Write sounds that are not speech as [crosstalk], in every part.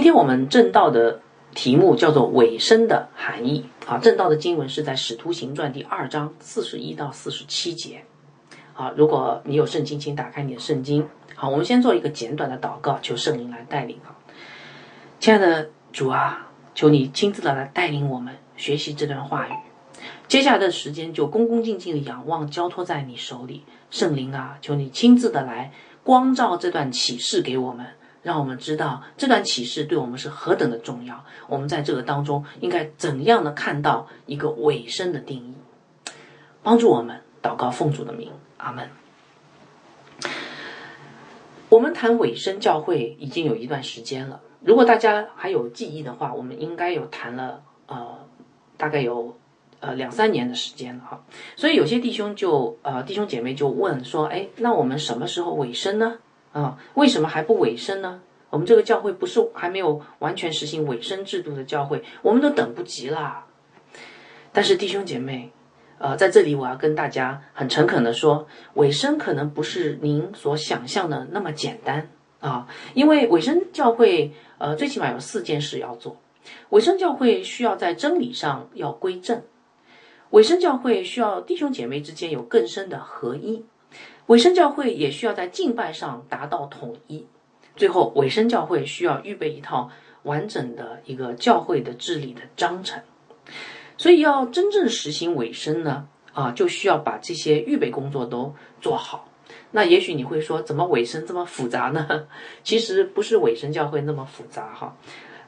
今天我们正道的题目叫做“尾声的含义”啊，正道的经文是在《使徒行传》第二章四十一到四十七节。好，如果你有圣经，请打开你的圣经。好，我们先做一个简短的祷告，求圣灵来带领啊。亲爱的主啊，求你亲自的来带领我们学习这段话语。接下来的时间就恭恭敬敬的仰望，交托在你手里。圣灵啊，求你亲自的来光照这段启示给我们，让我们知道这段启示对我们是何等的重要。我们在这个当中应该怎样的看到一个尾声的定义？帮助我们祷告奉主的名，阿门。我们谈尾声教会已经有一段时间了。如果大家还有记忆的话，我们应该有谈了呃，大概有呃两三年的时间了哈。所以有些弟兄就呃弟兄姐妹就问说，哎，那我们什么时候尾声呢？啊，为什么还不尾声呢？我们这个教会不是还没有完全实行尾声制度的教会，我们都等不及啦。但是弟兄姐妹。呃，在这里我要跟大家很诚恳的说，尾声可能不是您所想象的那么简单啊，因为尾声教会，呃，最起码有四件事要做。尾声教会需要在真理上要归正，尾声教会需要弟兄姐妹之间有更深的合一，尾声教会也需要在敬拜上达到统一。最后，尾声教会需要预备一套完整的一个教会的治理的章程。所以要真正实行尾声呢，啊，就需要把这些预备工作都做好。那也许你会说，怎么尾声这么复杂呢？[laughs] 其实不是尾声教会那么复杂哈，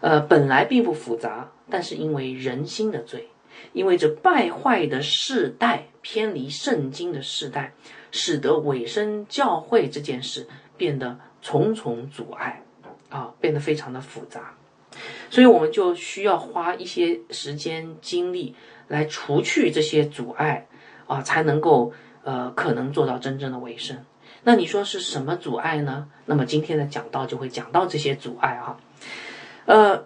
呃，本来并不复杂，但是因为人心的罪，因为这败坏的世代、偏离圣经的世代，使得尾声教会这件事变得重重阻碍，啊，变得非常的复杂。所以我们就需要花一些时间精力来除去这些阻碍啊，才能够呃可能做到真正的尾声。那你说是什么阻碍呢？那么今天的讲道就会讲到这些阻碍啊。呃，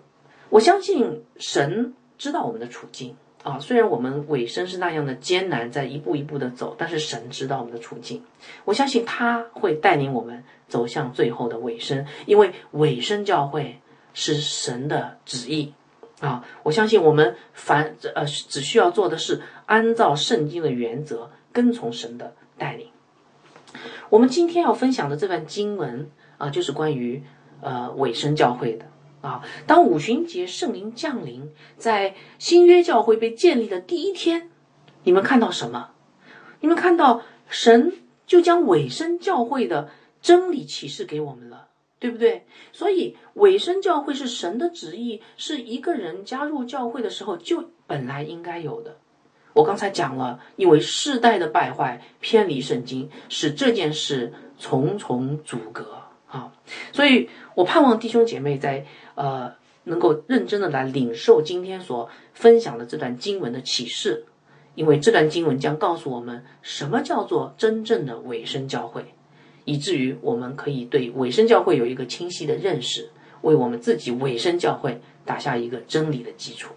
我相信神知道我们的处境啊，虽然我们尾声是那样的艰难，在一步一步的走，但是神知道我们的处境。我相信他会带领我们走向最后的尾声，因为尾声教会。是神的旨意啊！我相信我们凡呃只需要做的是按照圣经的原则，跟从神的带领。我们今天要分享的这段经文啊，就是关于呃尾声教会的啊。当五旬节圣灵降临，在新约教会被建立的第一天，你们看到什么？你们看到神就将尾声教会的真理启示给我们了。对不对？所以尾声教会是神的旨意，是一个人加入教会的时候就本来应该有的。我刚才讲了，因为世代的败坏偏离圣经，使这件事重重阻隔啊。所以我盼望弟兄姐妹在呃能够认真的来领受今天所分享的这段经文的启示，因为这段经文将告诉我们什么叫做真正的尾声教会。以至于我们可以对尾声教会有一个清晰的认识，为我们自己尾声教会打下一个真理的基础。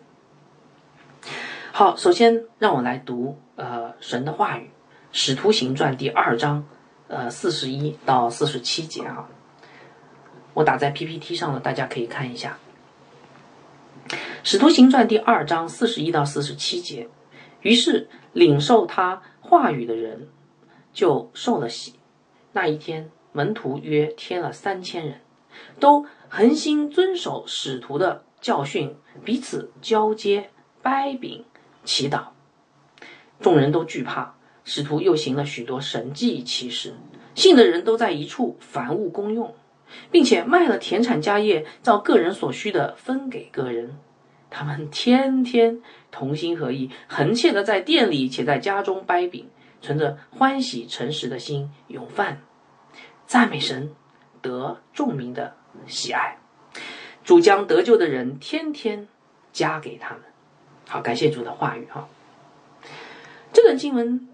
好，首先让我来读呃神的话语，《使徒行传》第二章呃四十一到四十七节啊，我打在 PPT 上了，大家可以看一下，《使徒行传》第二章四十一到四十七节。于是领受他话语的人就受了洗。那一天，门徒约添了三千人，都恒心遵守使徒的教训，彼此交接、掰饼、祈祷。众人都惧怕，使徒又行了许多神迹奇事，信的人都在一处，凡物公用，并且卖了田产家业，照个人所需的分给个人。他们天天同心合意，恒切的在店里且在家中掰饼。存着欢喜诚实的心，永饭赞美神，得众民的喜爱。主将得救的人天天加给他们。好，感谢主的话语哈。这段经文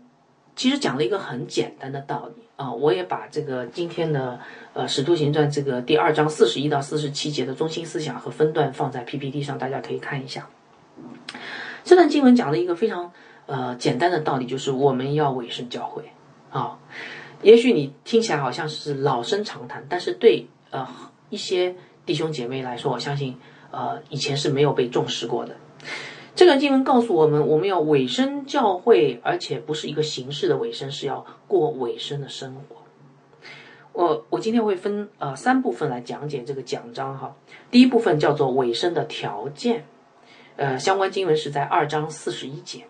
其实讲了一个很简单的道理啊，我也把这个今天的呃《使徒行传》这个第二章四十一到四十七节的中心思想和分段放在 PPT 上，大家可以看一下。这段经文讲了一个非常。呃，简单的道理就是我们要委身教会啊。也许你听起来好像是老生常谈，但是对呃一些弟兄姐妹来说，我相信呃以前是没有被重视过的。这段经文告诉我们，我们要委身教会，而且不是一个形式的委身，是要过委身的生活。我我今天会分呃三部分来讲解这个讲章哈。第一部分叫做委身的条件，呃，相关经文是在二章四十一节。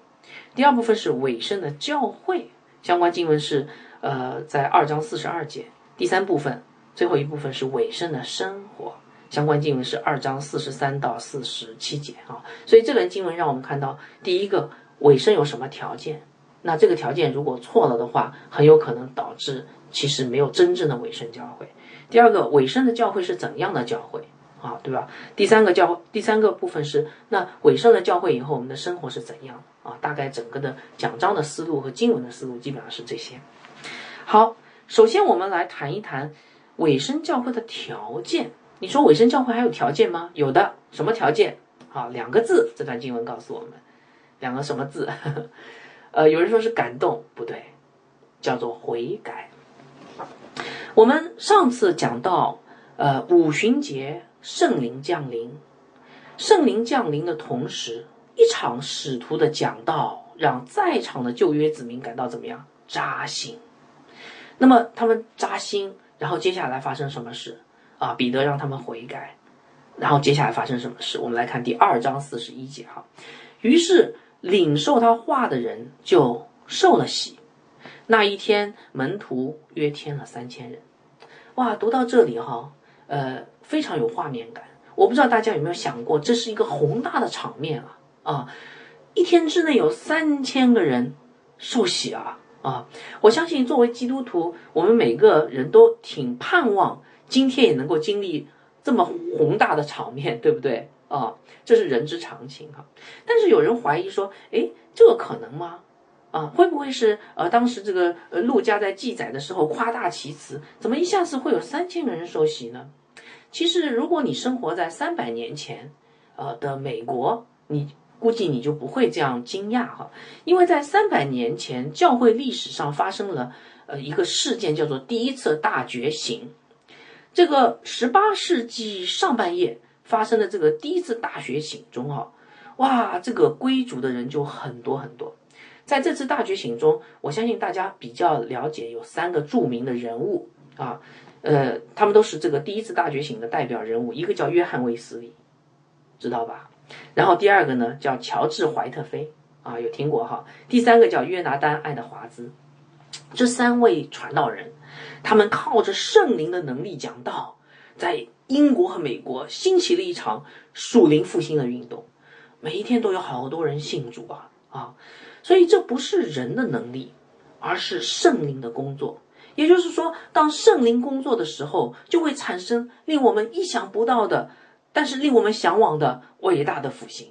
第二部分是委身的教会，相关经文是呃在二章四十二节。第三部分，最后一部分是委身的生活。相关经文是二章四十三到四十七节啊，所以这段经文让我们看到，第一个尾声有什么条件？那这个条件如果错了的话，很有可能导致其实没有真正的尾声教会。第二个，尾声的教会是怎样的教会啊？对吧？第三个教第三个部分是那尾声的教会以后，我们的生活是怎样啊？大概整个的讲章的思路和经文的思路基本上是这些。好，首先我们来谈一谈尾声教会的条件。你说尾声教会还有条件吗？有的，什么条件？好，两个字。这段经文告诉我们，两个什么字？[laughs] 呃，有人说是感动，不对，叫做悔改。我们上次讲到，呃，五旬节圣灵降临，圣灵降临的同时，一场使徒的讲道，让在场的旧约子民感到怎么样？扎心。那么他们扎心，然后接下来发生什么事？啊，彼得让他们悔改，然后接下来发生什么事？我们来看第二章四十一节哈。于是领受他话的人就受了洗。那一天门徒约添了三千人。哇，读到这里哈，呃，非常有画面感。我不知道大家有没有想过，这是一个宏大的场面啊啊！一天之内有三千个人受洗啊啊！我相信作为基督徒，我们每个人都挺盼望。今天也能够经历这么宏大的场面，[laughs] 对不对啊？这是人之常情哈。但是有人怀疑说，哎，这可能吗？啊，会不会是呃，当时这个呃，陆家在记载的时候夸大其词，怎么一下子会有三千个人受洗呢？其实，如果你生活在三百年前，呃的美国，你估计你就不会这样惊讶哈，因为在三百年前，教会历史上发生了呃一个事件，叫做第一次大觉醒。这个十八世纪上半叶发生的这个第一次大觉醒中，哈，哇，这个归主的人就很多很多。在这次大觉醒中，我相信大家比较了解有三个著名的人物啊，呃，他们都是这个第一次大觉醒的代表人物。一个叫约翰卫斯理，知道吧？然后第二个呢叫乔治怀特菲啊，有听过哈？第三个叫约拿丹爱德华兹，这三位传道人。他们靠着圣灵的能力讲道，在英国和美国兴起了一场属灵复兴的运动，每一天都有好多人信主啊啊！所以这不是人的能力，而是圣灵的工作。也就是说，当圣灵工作的时候，就会产生令我们意想不到的，但是令我们向往的伟大的复兴。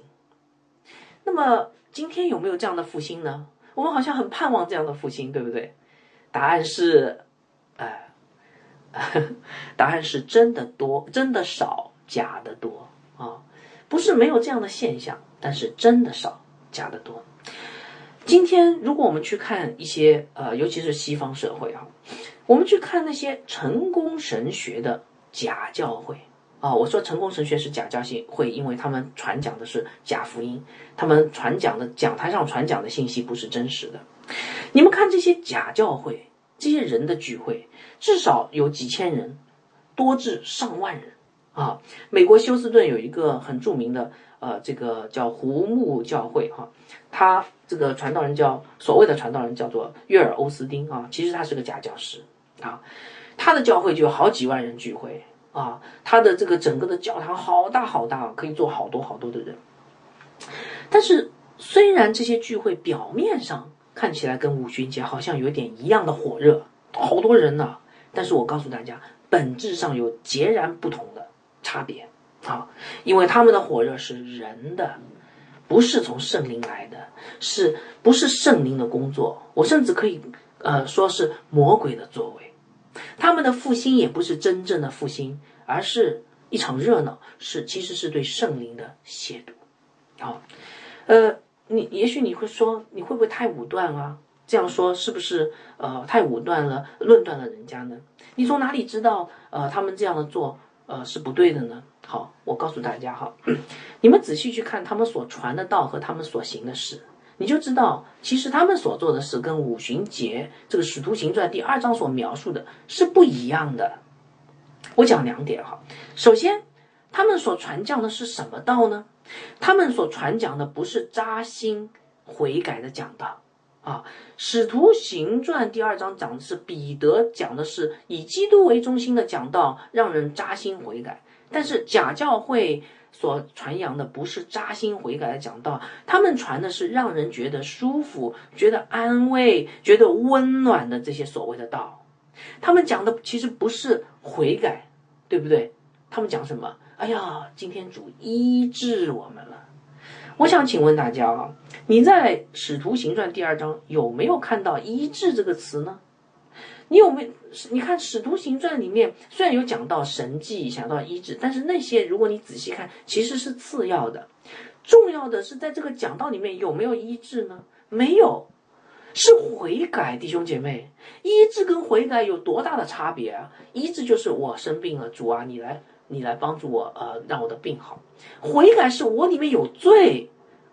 那么今天有没有这样的复兴呢？我们好像很盼望这样的复兴，对不对？答案是。哎，[laughs] 答案是真的多，真的少，假的多啊！不是没有这样的现象，但是真的少，假的多。今天，如果我们去看一些呃，尤其是西方社会啊，我们去看那些成功神学的假教会啊，我说成功神学是假教会，因为他们传讲的是假福音，他们传讲的讲台上传讲的信息不是真实的。你们看这些假教会。这些人的聚会至少有几千人，多至上万人啊！美国休斯顿有一个很著名的呃，这个叫胡木教会哈，他这个传道人叫所谓的传道人叫做约尔欧斯丁啊，其实他是个假教师啊，他的教会就有好几万人聚会啊，他的这个整个的教堂好大好大，可以坐好多好多的人。但是虽然这些聚会表面上，看起来跟五旬节好像有点一样的火热，好多人呢。但是我告诉大家，本质上有截然不同的差别啊！因为他们的火热是人的，不是从圣灵来的，是不是圣灵的工作？我甚至可以呃说是魔鬼的作为。他们的复兴也不是真正的复兴，而是一场热闹，是其实是对圣灵的亵渎。好，呃。你也许你会说，你会不会太武断啊？这样说是不是呃太武断了，论断了人家呢？你从哪里知道呃他们这样的做呃是不对的呢？好，我告诉大家哈，[clears throat] 你们仔细去看他们所传的道和他们所行的事，你就知道，其实他们所做的事跟五旬节这个《使徒行传》第二章所描述的是不一样的。我讲两点哈，首先，他们所传讲的是什么道呢？他们所传讲的不是扎心悔改的讲道啊，《使徒行传》第二章讲的是彼得讲的是以基督为中心的讲道，让人扎心悔改。但是假教会所传扬的不是扎心悔改的讲道，他们传的是让人觉得舒服、觉得安慰、觉得温暖的这些所谓的道。他们讲的其实不是悔改，对不对？他们讲什么？哎呀，今天主医治我们了。我想请问大家啊，你在《使徒行传》第二章有没有看到“医治”这个词呢？你有没有？你看《使徒行传》里面虽然有讲到神迹，讲到医治，但是那些如果你仔细看，其实是次要的。重要的是在这个讲道里面有没有医治呢？没有，是悔改，弟兄姐妹。医治跟悔改有多大的差别啊？医治就是我生病了，主啊，你来，你来帮助我，呃，让我的病好。悔改是我里面有罪，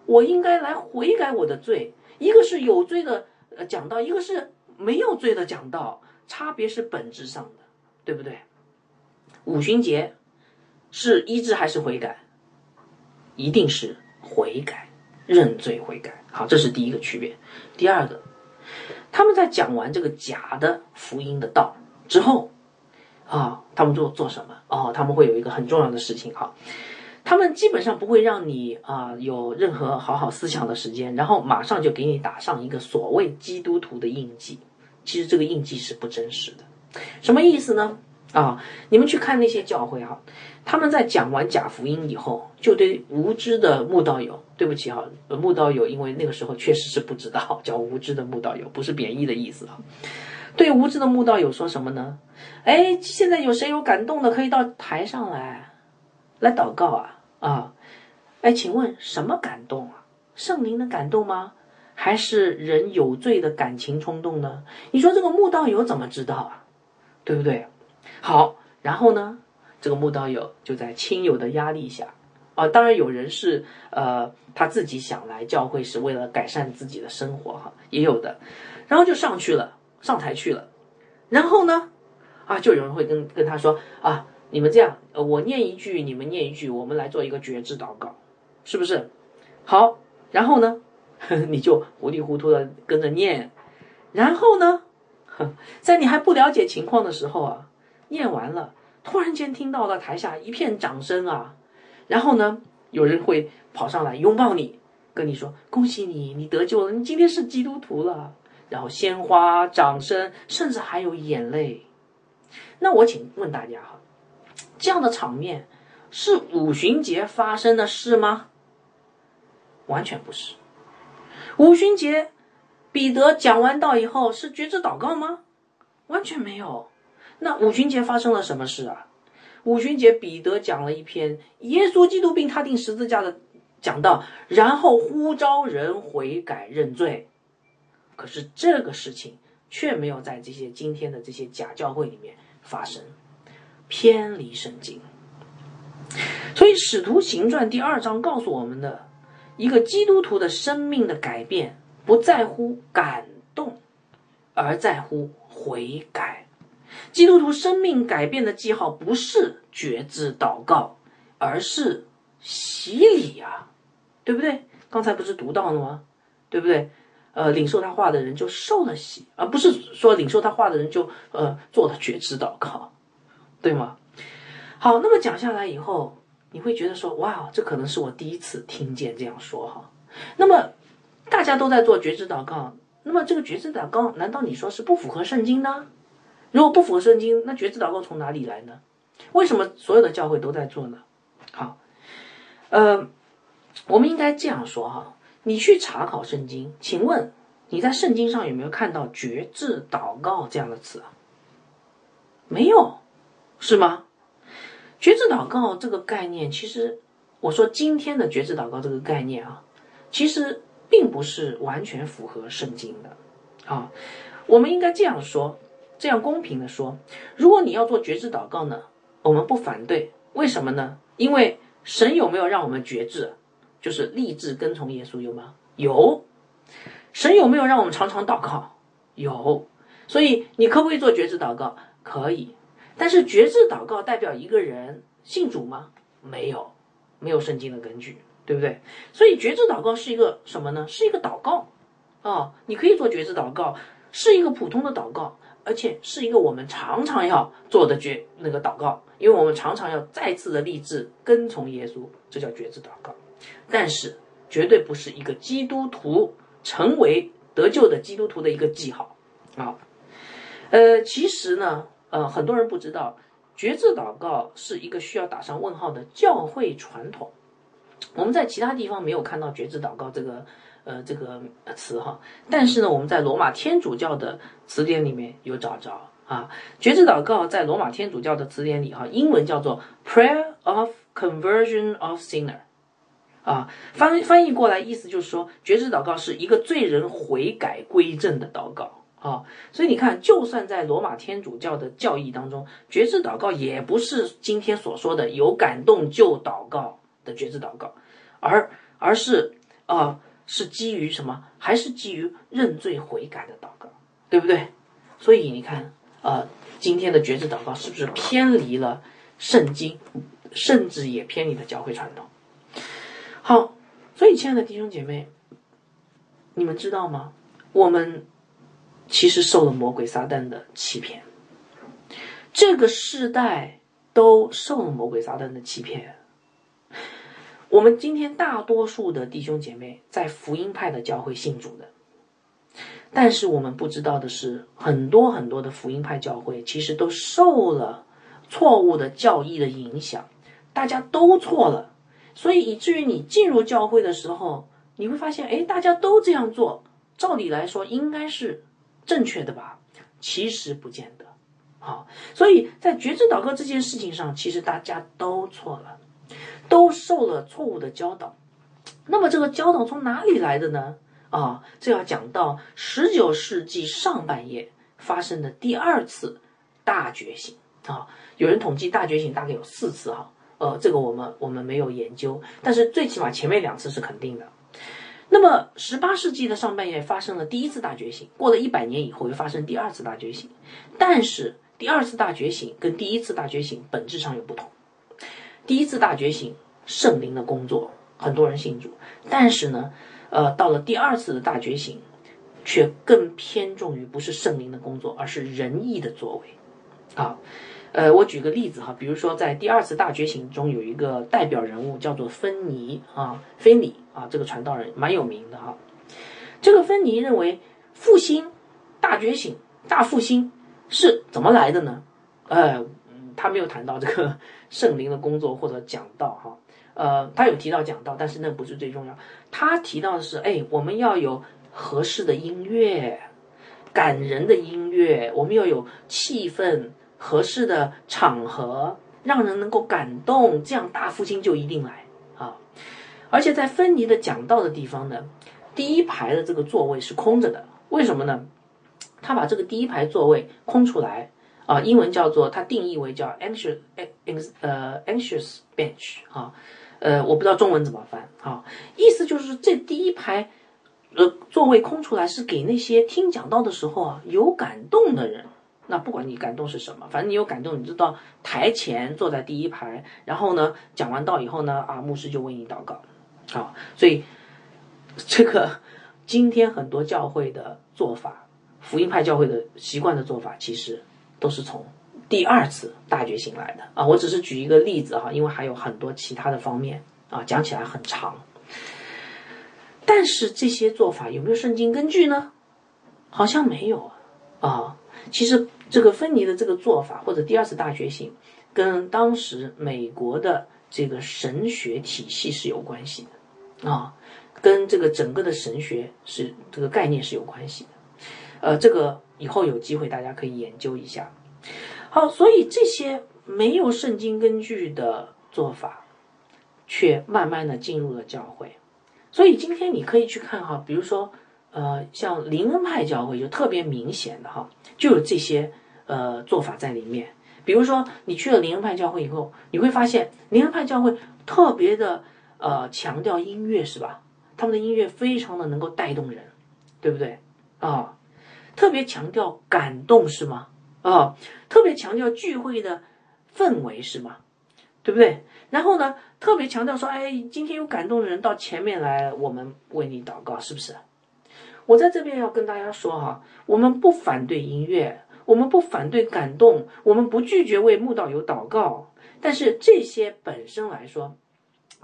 我应该来悔改我的罪。一个是有罪的，呃，讲到一个是。没有罪的讲道，差别是本质上的，对不对？五旬节是医治还是悔改？一定是悔改，认罪悔改。好，这是第一个区别。第二个，他们在讲完这个假的福音的道之后，啊，他们做做什么？哦，他们会有一个很重要的事情。哈，他们基本上不会让你啊有任何好好思想的时间，然后马上就给你打上一个所谓基督徒的印记。其实这个印记是不真实的，什么意思呢？啊，你们去看那些教会哈，他们在讲完假福音以后，就对无知的慕道友，对不起哈，慕道友，因为那个时候确实是不知道，叫无知的慕道友，不是贬义的意思啊。对无知的慕道友说什么呢？哎，现在有谁有感动的，可以到台上来，来祷告啊啊！哎，请问什么感动啊？圣灵的感动吗？还是人有罪的感情冲动呢？你说这个慕道友怎么知道啊？对不对？好，然后呢，这个慕道友就在亲友的压力下，啊，当然有人是呃他自己想来教会是为了改善自己的生活哈，也有的，然后就上去了，上台去了，然后呢，啊，就有人会跟跟他说啊，你们这样，呃我念一句，你们念一句，我们来做一个觉知祷告，是不是？好，然后呢？[laughs] 你就糊里糊涂的跟着念，然后呢，[laughs] 在你还不了解情况的时候啊，念完了，突然间听到了台下一片掌声啊，然后呢，有人会跑上来拥抱你，跟你说恭喜你，你得救了，你今天是基督徒了。然后鲜花、掌声，甚至还有眼泪。那我请问大家哈，这样的场面是五旬节发生的事吗？完全不是。五旬节，彼得讲完道以后是觉知祷告吗？完全没有。那五旬节发生了什么事啊？五旬节，彼得讲了一篇耶稣基督并他定十字架的讲道，然后呼召人悔改认罪。可是这个事情却没有在这些今天的这些假教会里面发生，偏离圣经。所以《使徒行传》第二章告诉我们的。一个基督徒的生命的改变，不在乎感动，而在乎悔改。基督徒生命改变的记号，不是觉知祷告，而是洗礼啊，对不对？刚才不是读到了吗？对不对？呃，领受他话的人就受了洗，而不是说领受他话的人就呃做了觉知祷告，对吗？好，那么讲下来以后。你会觉得说，哇，这可能是我第一次听见这样说哈。那么大家都在做觉知祷告，那么这个觉知祷告，难道你说是不符合圣经呢？如果不符合圣经，那觉知祷告从哪里来呢？为什么所有的教会都在做呢？好，呃，我们应该这样说哈，你去查考圣经，请问你在圣经上有没有看到觉知祷告这样的词啊？没有，是吗？觉知祷告这个概念，其实我说今天的觉知祷告这个概念啊，其实并不是完全符合圣经的啊。我们应该这样说，这样公平的说，如果你要做觉知祷告呢，我们不反对，为什么呢？因为神有没有让我们觉志，就是立志跟从耶稣有吗？有。神有没有让我们常常祷告？有。所以你可不可以做觉知祷告？可以。但是觉知祷告代表一个人信主吗？没有，没有圣经的根据，对不对？所以觉知祷告是一个什么呢？是一个祷告啊，你可以做觉知祷告，是一个普通的祷告，而且是一个我们常常要做的觉那个祷告，因为我们常常要再次的立志跟从耶稣，这叫觉知祷告。但是绝对不是一个基督徒成为得救的基督徒的一个记号啊。呃，其实呢，呃，很多人不知道，觉志祷告是一个需要打上问号的教会传统。我们在其他地方没有看到觉志祷告这个呃这个词哈，但是呢，我们在罗马天主教的词典里面有找着啊。觉志祷告在罗马天主教的词典里哈，英文叫做 Prayer of Conversion of Sinner，啊，翻翻译过来意思就是说，觉志祷告是一个罪人悔改归正的祷告。啊，所以你看，就算在罗马天主教的教义当中，觉知祷告也不是今天所说的有感动就祷告的觉知祷告，而而是啊，是基于什么？还是基于认罪悔改的祷告，对不对？所以你看，呃，今天的觉知祷告是不是偏离了圣经，甚至也偏离了教会传统？好，所以亲爱的弟兄姐妹，你们知道吗？我们。其实受了魔鬼撒旦的欺骗，这个世代都受了魔鬼撒旦的欺骗。我们今天大多数的弟兄姐妹在福音派的教会信主的，但是我们不知道的是，很多很多的福音派教会其实都受了错误的教义的影响，大家都错了，所以以至于你进入教会的时候，你会发现，哎，大家都这样做，照理来说应该是。正确的吧，其实不见得。好，所以在觉知祷告这件事情上，其实大家都错了，都受了错误的教导。那么这个教导从哪里来的呢？啊，这要讲到十九世纪上半叶发生的第二次大觉醒啊。有人统计大觉醒大概有四次哈，呃，这个我们我们没有研究，但是最起码前面两次是肯定的。那么，十八世纪的上半叶发生了第一次大觉醒，过了一百年以后又发生第二次大觉醒。但是，第二次大觉醒跟第一次大觉醒本质上有不同。第一次大觉醒，圣灵的工作，很多人信主；但是呢，呃，到了第二次的大觉醒，却更偏重于不是圣灵的工作，而是仁义的作为。啊。呃，我举个例子哈，比如说在第二次大觉醒中有一个代表人物叫做芬尼啊，芬尼啊，这个传道人蛮有名的哈。这个芬尼认为复兴、大觉醒、大复兴是怎么来的呢？呃，他没有谈到这个圣灵的工作或者讲道哈。呃，他有提到讲道，但是那不是最重要。他提到的是，哎，我们要有合适的音乐，感人的音乐，我们要有气氛。合适的场合，让人能够感动，这样大复兴就一定来啊！而且在芬尼的讲道的地方呢，第一排的这个座位是空着的，为什么呢？他把这个第一排座位空出来啊，英文叫做他定义为叫 anxious anx 呃 anxious bench 啊，呃，我不知道中文怎么翻啊，意思就是这第一排呃座位空出来是给那些听讲道的时候啊有感动的人。那不管你感动是什么，反正你有感动，你就到台前坐在第一排，然后呢，讲完道以后呢，啊，牧师就为你祷告，啊，所以这个今天很多教会的做法，福音派教会的习惯的做法，其实都是从第二次大觉醒来的啊。我只是举一个例子哈，因为还有很多其他的方面啊，讲起来很长。但是这些做法有没有圣经根据呢？好像没有啊，啊。其实这个芬尼的这个做法，或者第二次大觉醒，跟当时美国的这个神学体系是有关系的啊，跟这个整个的神学是这个概念是有关系的。呃，这个以后有机会大家可以研究一下。好，所以这些没有圣经根据的做法，却慢慢的进入了教会。所以今天你可以去看哈，比如说。呃，像灵恩派教会就特别明显的哈，就有这些呃做法在里面。比如说你去了灵恩派教会以后，你会发现灵恩派教会特别的呃强调音乐是吧？他们的音乐非常的能够带动人，对不对啊？特别强调感动是吗？啊，特别强调聚会的氛围是吗？对不对？然后呢，特别强调说，哎，今天有感动的人到前面来，我们为你祷告，是不是？我在这边要跟大家说哈，我们不反对音乐，我们不反对感动，我们不拒绝为慕道友祷告，但是这些本身来说，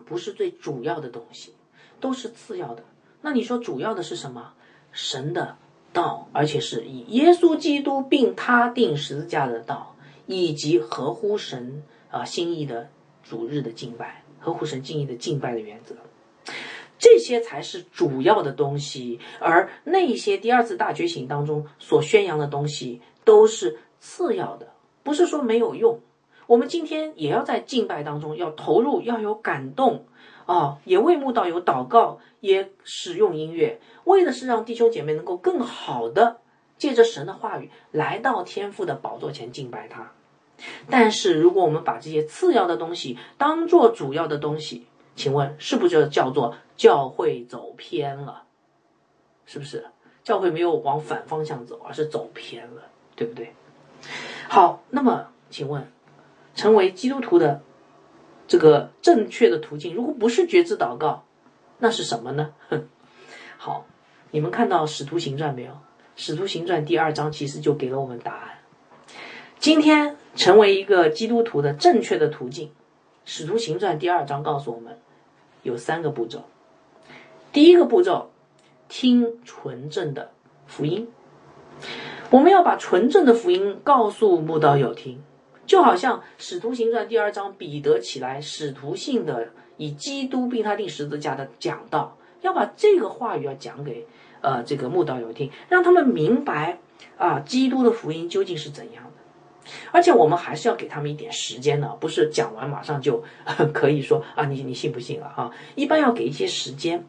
不是最主要的东西，都是次要的。那你说主要的是什么？神的道，而且是以耶稣基督并他定十字架的道，以及合乎神啊心意的主日的敬拜，合乎神敬意的敬拜的原则。这些才是主要的东西，而那些第二次大觉醒当中所宣扬的东西都是次要的，不是说没有用。我们今天也要在敬拜当中要投入，要有感动啊，也为慕道有祷告，也使用音乐，为的是让弟兄姐妹能够更好的借着神的话语来到天父的宝座前敬拜他。但是如果我们把这些次要的东西当做主要的东西，请问是不是就叫做？教会走偏了，是不是？教会没有往反方向走，而是走偏了，对不对？好，那么请问，成为基督徒的这个正确的途径，如果不是觉知祷告，那是什么呢？好，你们看到《使徒行传》没有？《使徒行传》第二章其实就给了我们答案。今天成为一个基督徒的正确的途径，《使徒行传》第二章告诉我们有三个步骤。第一个步骤，听纯正的福音。我们要把纯正的福音告诉慕道友听，就好像《使徒行传》第二章彼得起来使徒性的以基督并他定十字架的讲道，要把这个话语要讲给呃这个慕道友听，让他们明白啊基督的福音究竟是怎样的。而且我们还是要给他们一点时间的，不是讲完马上就可以说啊你你信不信了啊？一般要给一些时间。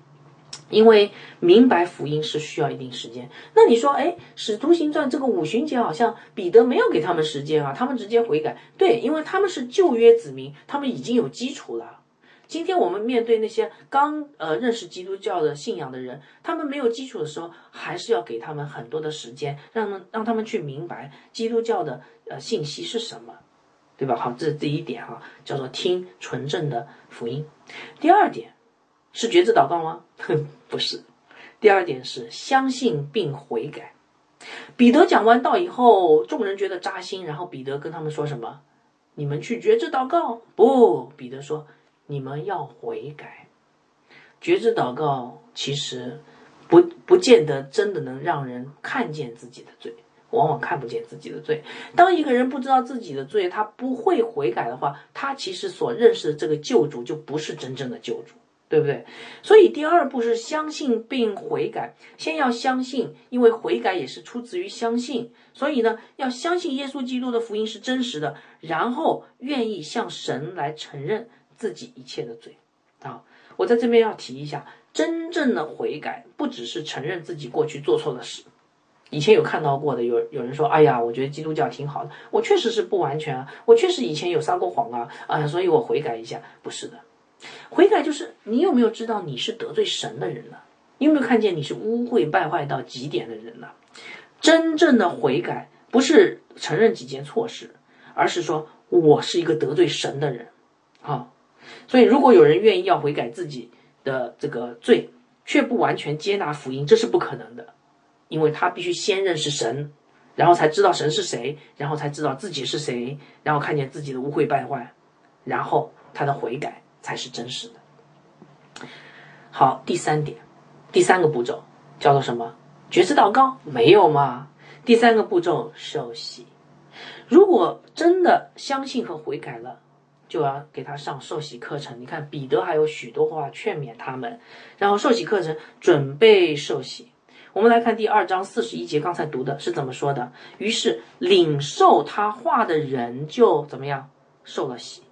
因为明白福音是需要一定时间。那你说，哎，《使徒行传》这个五旬节好像彼得没有给他们时间啊，他们直接悔改。对，因为他们是旧约子民，他们已经有基础了。今天我们面对那些刚呃认识基督教的信仰的人，他们没有基础的时候，还是要给他们很多的时间，让他们让他们去明白基督教的呃信息是什么，对吧？好，这是第一点哈，叫做听纯正的福音。第二点。是觉知祷告吗？哼，[laughs] 不是。第二点是相信并悔改。彼得讲完道以后，众人觉得扎心，然后彼得跟他们说什么？你们去觉知祷告？不，彼得说你们要悔改。觉知祷告其实不不见得真的能让人看见自己的罪，往往看不见自己的罪。当一个人不知道自己的罪，他不会悔改的话，他其实所认识的这个救主就不是真正的救主。对不对？所以第二步是相信并悔改。先要相信，因为悔改也是出自于相信。所以呢，要相信耶稣基督的福音是真实的，然后愿意向神来承认自己一切的罪。啊，我在这边要提一下，真正的悔改不只是承认自己过去做错的事。以前有看到过的，有有人说：“哎呀，我觉得基督教挺好的，我确实是不完全啊，我确实以前有撒过谎啊，啊，所以我悔改一下。”不是的。悔改就是你有没有知道你是得罪神的人了？你有没有看见你是污秽败坏到极点的人了？真正的悔改不是承认几件错事，而是说我是一个得罪神的人。啊，所以如果有人愿意要悔改自己的这个罪，却不完全接纳福音，这是不可能的，因为他必须先认识神，然后才知道神是谁，然后才知道自己是谁，然后看见自己的污秽败坏，然后他的悔改。才是真实的。好，第三点，第三个步骤叫做什么？觉知祷告没有吗？第三个步骤受洗。如果真的相信和悔改了，就要给他上受洗课程。你看彼得还有许多话劝勉他们，然后受洗课程准备受洗。我们来看第二章四十一节，刚才读的是怎么说的？于是领受他话的人就怎么样受了洗。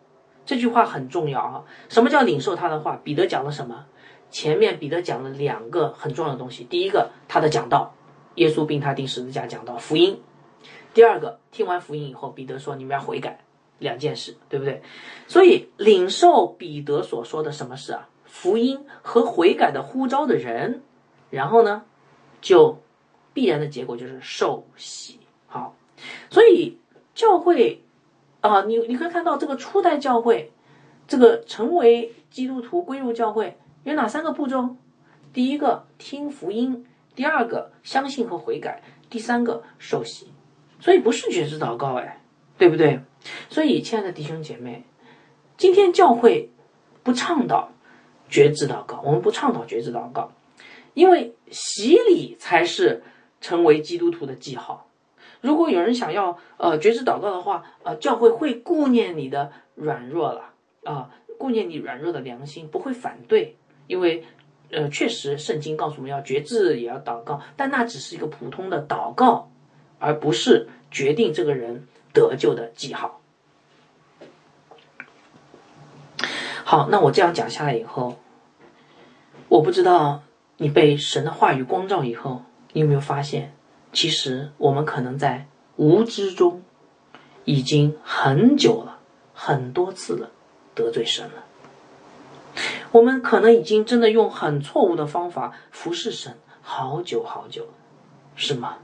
这句话很重要啊！什么叫领受他的话？彼得讲了什么？前面彼得讲了两个很重要的东西。第一个，他的讲道，耶稣并他定十字架讲道，福音第二个，听完福音以后，彼得说你们要悔改，两件事，对不对？所以领受彼得所说的什么事啊？福音和悔改的呼召的人，然后呢，就必然的结果就是受洗。好，所以教会啊，你你可以看到这个初代教会，这个成为基督徒归入教会有哪三个步骤？第一个听福音，第二个相信和悔改，第三个受洗。所以不是觉知祷告，哎，对不对？所以亲爱的弟兄姐妹，今天教会不倡导觉知祷告，我们不倡导觉知祷告，因为洗礼才是成为基督徒的记号。如果有人想要呃觉知祷告的话，呃，教会会顾念你的软弱了啊，顾念你软弱的良心，不会反对，因为呃，确实圣经告诉我们要觉知也要祷告，但那只是一个普通的祷告。而不是决定这个人得救的记号。好，那我这样讲下来以后，我不知道你被神的话语光照以后，你有没有发现，其实我们可能在无知中已经很久了，很多次了得罪神了。我们可能已经真的用很错误的方法服侍神好久好久，是吗？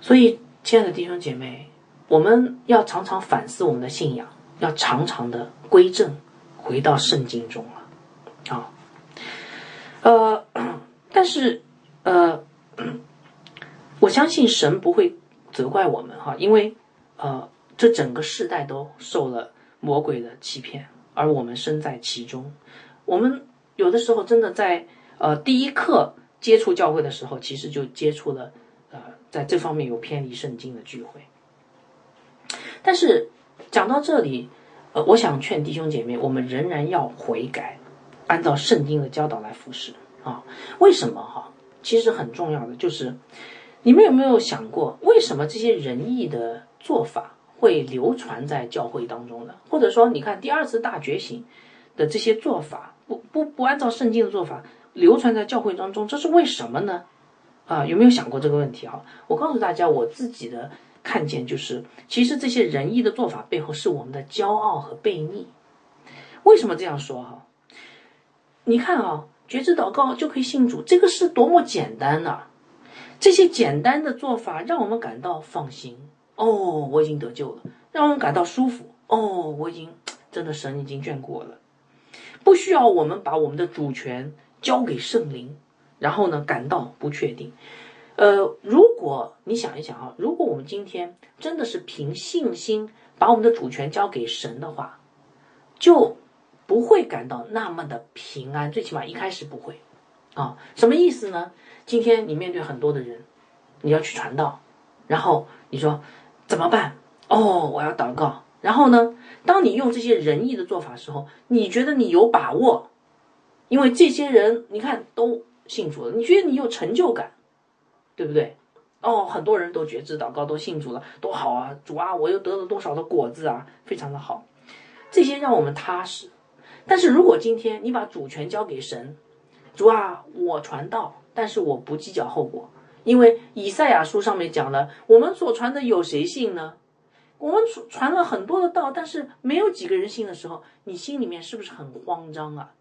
所以，亲爱的弟兄姐妹，我们要常常反思我们的信仰，要常常的归正，回到圣经中了。啊，呃，[coughs] 但是，呃，[coughs] 我相信神不会责怪我们哈，因为，呃，这整个世代都受了魔鬼的欺骗，而我们身在其中。我们有的时候真的在呃第一课接触教会的时候，其实就接触了呃。在这方面有偏离圣经的聚会，但是讲到这里，呃，我想劝弟兄姐妹，我们仍然要悔改，按照圣经的教导来服侍啊。为什么哈？其实很重要的就是，你们有没有想过，为什么这些仁义的做法会流传在教会当中呢？或者说，你看第二次大觉醒的这些做法，不不不按照圣经的做法流传在教会当中，这是为什么呢？啊，有没有想过这个问题啊？我告诉大家，我自己的看见就是，其实这些仁义的做法背后是我们的骄傲和悖逆。为什么这样说哈？你看啊，觉知祷告就可以信主，这个是多么简单呐！这些简单的做法让我们感到放心哦，我已经得救了，让我们感到舒服哦，我已经真的神已经眷顾我了，不需要我们把我们的主权交给圣灵。然后呢，感到不确定。呃，如果你想一想啊，如果我们今天真的是凭信心把我们的主权交给神的话，就不会感到那么的平安。最起码一开始不会啊。什么意思呢？今天你面对很多的人，你要去传道，然后你说怎么办？哦，我要祷告。然后呢，当你用这些仁义的做法时候，你觉得你有把握，因为这些人你看都。信主了，你觉得你有成就感，对不对？哦，很多人都觉知祷告，都信主了，多好啊！主啊，我又得了多少的果子啊，非常的好。这些让我们踏实。但是如果今天你把主权交给神，主啊，我传道，但是我不计较后果，因为以赛亚书上面讲了，我们所传的有谁信呢？我们传传了很多的道，但是没有几个人信的时候，你心里面是不是很慌张啊？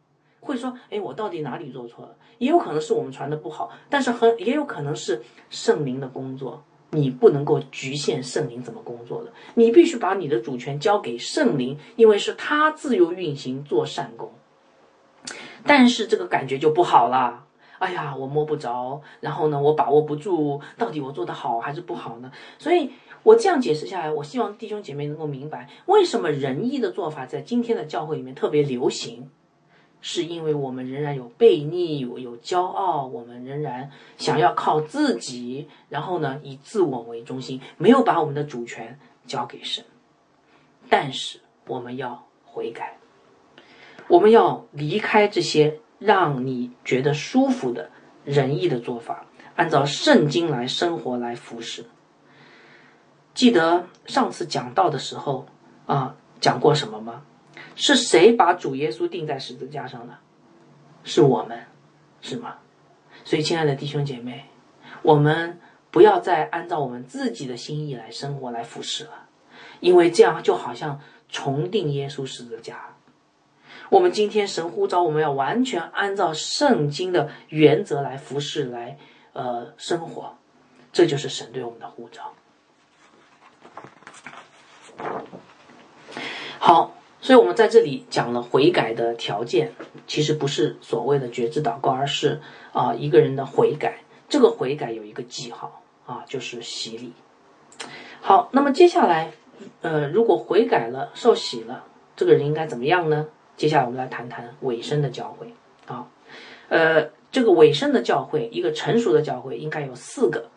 会说，哎，我到底哪里做错了？也有可能是我们传的不好，但是很也有可能是圣灵的工作。你不能够局限圣灵怎么工作的，你必须把你的主权交给圣灵，因为是他自由运行做善功。但是这个感觉就不好了，哎呀，我摸不着，然后呢，我把握不住，到底我做的好还是不好呢？所以我这样解释下来，我希望弟兄姐妹能够明白，为什么仁义的做法在今天的教会里面特别流行。是因为我们仍然有悖逆，有有骄傲，我们仍然想要靠自己，然后呢，以自我为中心，没有把我们的主权交给神。但是我们要悔改，我们要离开这些让你觉得舒服的仁义的做法，按照圣经来生活来服侍。记得上次讲到的时候啊，讲过什么吗？是谁把主耶稣钉在十字架上的？是我们，是吗？所以，亲爱的弟兄姐妹，我们不要再按照我们自己的心意来生活来服侍了，因为这样就好像重定耶稣十字架。我们今天神呼召我们要完全按照圣经的原则来服侍，来呃生活，这就是神对我们的呼召。好，所以我们在这里讲了悔改的条件，其实不是所谓的觉知祷告，而是啊一个人的悔改。这个悔改有一个记号啊，就是洗礼。好，那么接下来呃，如果悔改了、受洗了，这个人应该怎么样呢？接下来我们来谈谈尾声的教会啊，呃，这个尾声的教会，一个成熟的教会应该有四个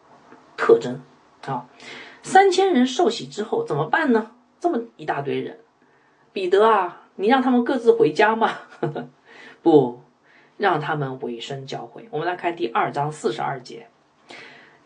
特征啊。三千人受洗之后怎么办呢？这么一大堆人，彼得啊，你让他们各自回家吗？[laughs] 不，让他们尾声教会。我们来看第二章四十二节，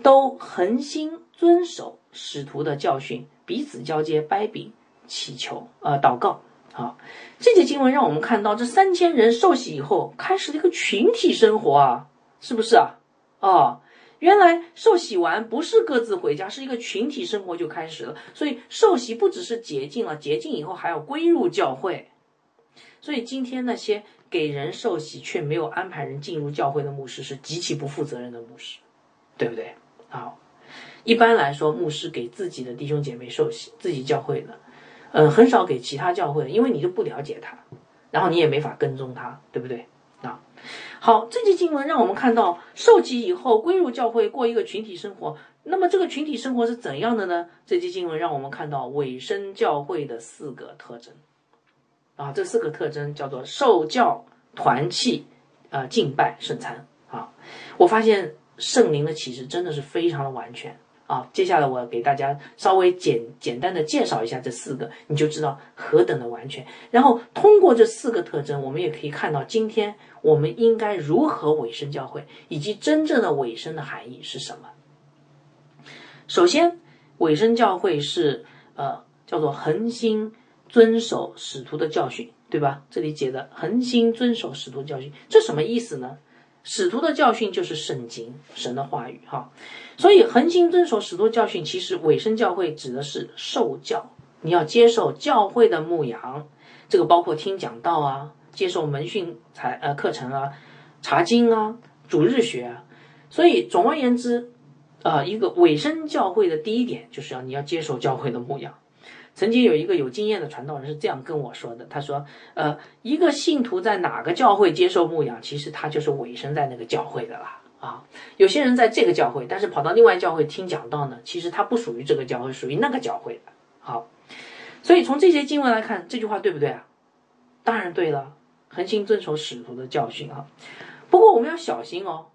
都恒心遵守使徒的教训，彼此交接掰饼，祈求呃祷告。好，这节经文让我们看到，这三千人受洗以后，开始了一个群体生活啊，是不是啊？哦，原来受洗完不是各自回家，是一个群体生活就开始了。所以受洗不只是洁净了，洁净以后还要归入教会。所以今天那些给人受洗却没有安排人进入教会的牧师，是极其不负责任的牧师，对不对？好，一般来说，牧师给自己的弟兄姐妹受洗，自己教会的。嗯，很少给其他教会的，因为你就不了解他，然后你也没法跟踪他，对不对？好，这节经文让我们看到受洗以后归入教会，过一个群体生活。那么这个群体生活是怎样的呢？这节经文让我们看到尾声教会的四个特征啊，这四个特征叫做受教、团契、呃敬拜、圣餐啊。我发现圣灵的启示真的是非常的完全。啊，接下来我给大家稍微简简单的介绍一下这四个，你就知道何等的完全。然后通过这四个特征，我们也可以看到今天我们应该如何委身教会，以及真正的委身的含义是什么。首先，委身教会是呃叫做恒心遵守使徒的教训，对吧？这里写的恒心遵守使徒教训，这什么意思呢？使徒的教训就是圣经，神的话语，哈。所以恒心遵守使徒教训，其实委身教会指的是受教，你要接受教会的牧养，这个包括听讲道啊，接受门训才呃课程啊，查经啊，主日学啊。所以总而言之，呃，一个委身教会的第一点就是要你要接受教会的牧养。曾经有一个有经验的传道人是这样跟我说的，他说：“呃，一个信徒在哪个教会接受牧养，其实他就是委身在那个教会的啦。啊，有些人在这个教会，但是跑到另外教会听讲道呢，其实他不属于这个教会，属于那个教会的。好，所以从这些经文来看，这句话对不对啊？当然对了，恒心遵守使徒的教训啊。不过我们要小心哦。”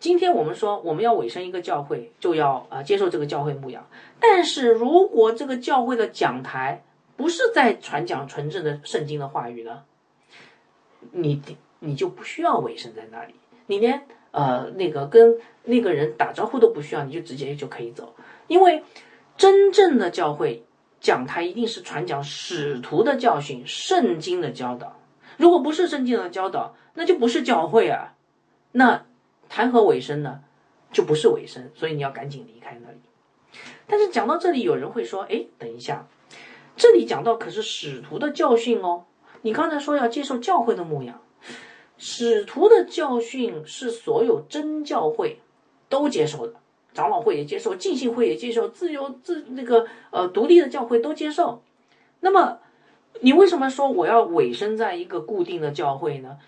今天我们说我们要委身一个教会，就要啊接受这个教会牧养。但是如果这个教会的讲台不是在传讲纯正的圣经的话语呢，你你就不需要委身在那里，你连呃那个跟那个人打招呼都不需要，你就直接就可以走。因为真正的教会讲台一定是传讲使徒的教训、圣经的教导。如果不是圣经的教导，那就不是教会啊。那。谈何尾声呢？就不是尾声，所以你要赶紧离开那里。但是讲到这里，有人会说：“哎，等一下，这里讲到可是使徒的教训哦。你刚才说要接受教会的牧养，使徒的教训是所有真教会都接受的，长老会也接受，浸信会也接受，自由自那个呃独立的教会都接受。那么你为什么说我要委身在一个固定的教会呢？”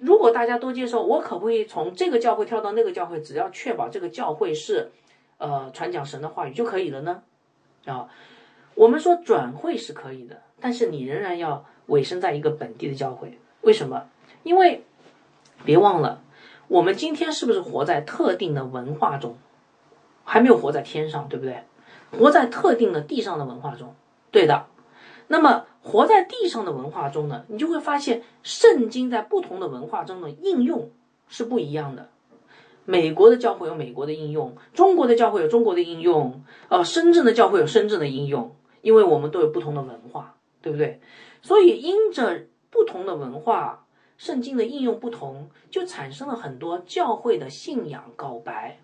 如果大家都接受，我可不可以从这个教会跳到那个教会？只要确保这个教会是，呃，传讲神的话语就可以了呢？啊，我们说转会是可以的，但是你仍然要委身在一个本地的教会。为什么？因为别忘了，我们今天是不是活在特定的文化中？还没有活在天上，对不对？活在特定的地上的文化中，对的。那么。活在地上的文化中呢，你就会发现圣经在不同的文化中的应用是不一样的。美国的教会有美国的应用，中国的教会有中国的应用，呃，深圳的教会有深圳的应用，因为我们都有不同的文化，对不对？所以因着不同的文化，圣经的应用不同，就产生了很多教会的信仰告白。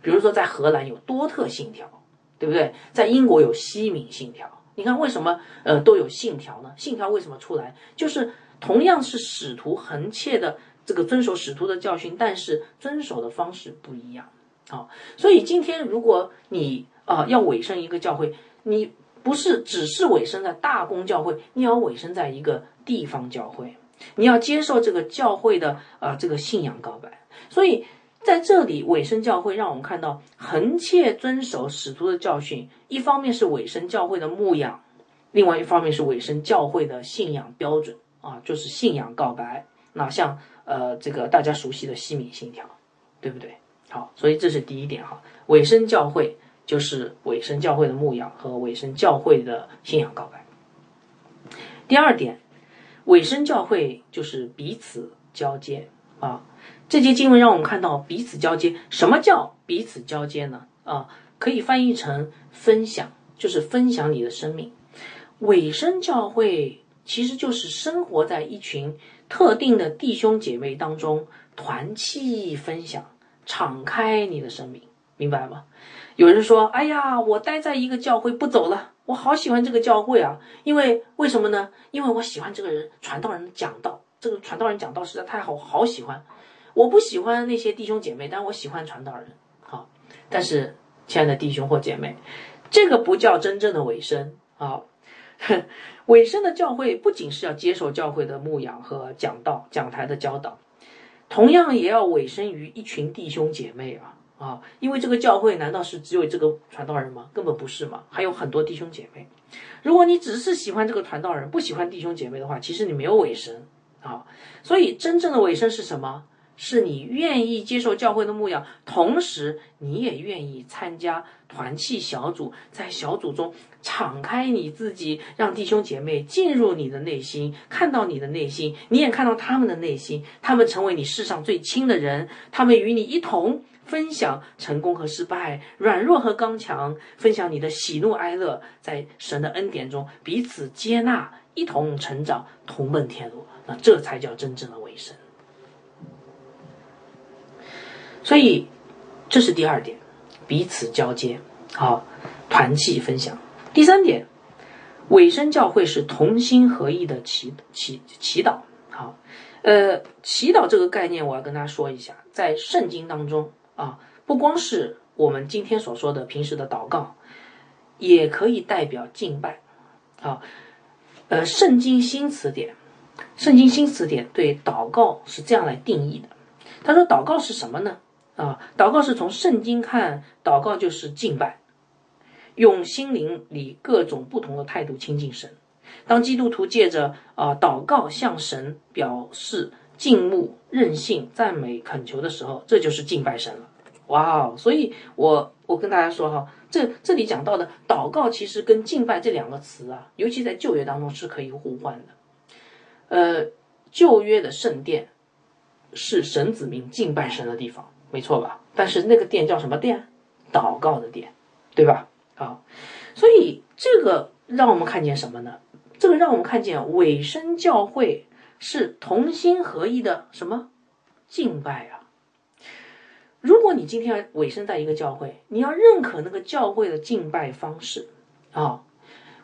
比如说在荷兰有多特信条，对不对？在英国有西敏信条。你看为什么呃都有信条呢？信条为什么出来？就是同样是使徒横切的这个遵守使徒的教训，但是遵守的方式不一样。啊，所以今天如果你啊要委身一个教会，你不是只是委身在大公教会，你要委身在一个地方教会，你要接受这个教会的啊这个信仰告白。所以在这里委身教会，让我们看到横切遵守使徒的教训，一方面是委身教会的牧养，另外一方面是委身教会的信仰标准啊，就是信仰告白。那像呃这个大家熟悉的西敏信条，对不对？好，所以这是第一点哈。委身教会就是委身教会的牧养和委身教会的信仰告白。第二点，委身教会就是彼此交接啊。这节经文让我们看到彼此交接。什么叫彼此交接呢？啊，可以翻译成分享，就是分享你的生命。委身教会其实就是生活在一群特定的弟兄姐妹当中，团契分享。敞开你的生命，明白吗？有人说：“哎呀，我待在一个教会不走了，我好喜欢这个教会啊！因为为什么呢？因为我喜欢这个人传道人讲道，这个传道人讲道实在太好，好喜欢。我不喜欢那些弟兄姐妹，但我喜欢传道人。好，但是亲爱的弟兄或姐妹，这个不叫真正的尾声啊！尾声 [laughs] 的教会不仅是要接受教会的牧养和讲道、讲台的教导。”同样也要委身于一群弟兄姐妹啊啊！因为这个教会难道是只有这个传道人吗？根本不是嘛，还有很多弟兄姐妹。如果你只是喜欢这个传道人，不喜欢弟兄姐妹的话，其实你没有尾声啊。所以真正的尾声是什么？是你愿意接受教会的牧养，同时你也愿意参加团契小组，在小组中敞开你自己，让弟兄姐妹进入你的内心，看到你的内心，你也看到他们的内心，他们成为你世上最亲的人，他们与你一同分享成功和失败，软弱和刚强，分享你的喜怒哀乐，在神的恩典中彼此接纳，一同成长，同奔天路，那这才叫真正的为神。所以，这是第二点，彼此交接，好，团契分享。第三点，委身教会是同心合意的祈祈祈祷。好，呃，祈祷这个概念，我要跟大家说一下，在圣经当中啊，不光是我们今天所说的平时的祷告，也可以代表敬拜。好，呃，圣经新词典，圣经新词典对祷告是这样来定义的。他说，祷告是什么呢？啊，祷告是从圣经看，祷告就是敬拜，用心灵里各种不同的态度亲近神。当基督徒借着啊祷告向神表示敬慕、任性、赞美、恳求的时候，这就是敬拜神了。哇哦！所以我我跟大家说哈，这这里讲到的祷告，其实跟敬拜这两个词啊，尤其在旧约当中是可以互换的。呃，旧约的圣殿是神子民敬拜神的地方。没错吧？但是那个殿叫什么殿？祷告的殿，对吧？啊，所以这个让我们看见什么呢？这个让我们看见委身教会是同心合一的什么敬拜啊？如果你今天委身在一个教会，你要认可那个教会的敬拜方式啊？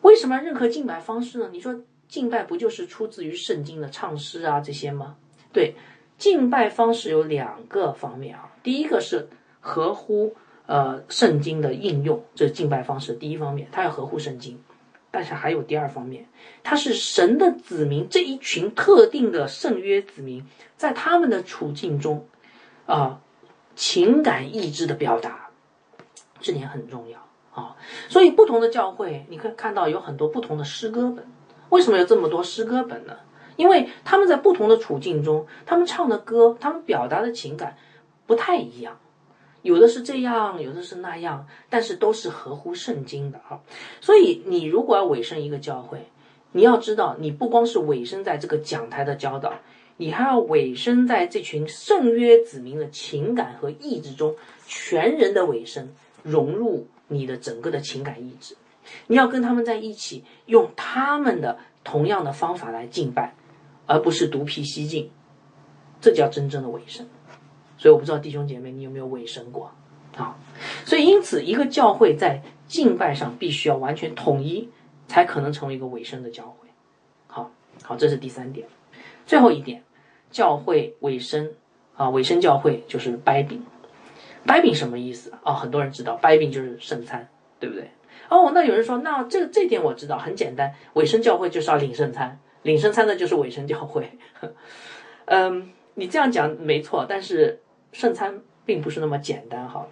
为什么要认可敬拜方式呢？你说敬拜不就是出自于圣经的唱诗啊这些吗？对。敬拜方式有两个方面啊，第一个是合乎呃圣经的应用，这是敬拜方式第一方面，它要合乎圣经。但是还有第二方面，它是神的子民这一群特定的圣约子民，在他们的处境中啊情感意志的表达，这点很重要啊。所以不同的教会，你可以看到有很多不同的诗歌本。为什么有这么多诗歌本呢？因为他们在不同的处境中，他们唱的歌，他们表达的情感不太一样，有的是这样，有的是那样，但是都是合乎圣经的啊。所以你如果要委身一个教会，你要知道，你不光是委身在这个讲台的教导，你还要委身在这群圣约子民的情感和意志中，全人的委身融入你的整个的情感意志，你要跟他们在一起，用他们的同样的方法来敬拜。而不是独辟蹊径，这叫真正的委身。所以我不知道弟兄姐妹，你有没有委身过啊。所以，因此，一个教会在敬拜上必须要完全统一，才可能成为一个委身的教会。好，好，这是第三点。最后一点，教会委身啊，委身教会就是掰饼。掰饼什么意思啊？很多人知道，掰饼就是圣餐，对不对？哦，那有人说，那这这点我知道，很简单，委身教会就是要领圣餐，领圣餐的就是委身教会。[laughs] 嗯，你这样讲没错，但是圣餐并不是那么简单哈。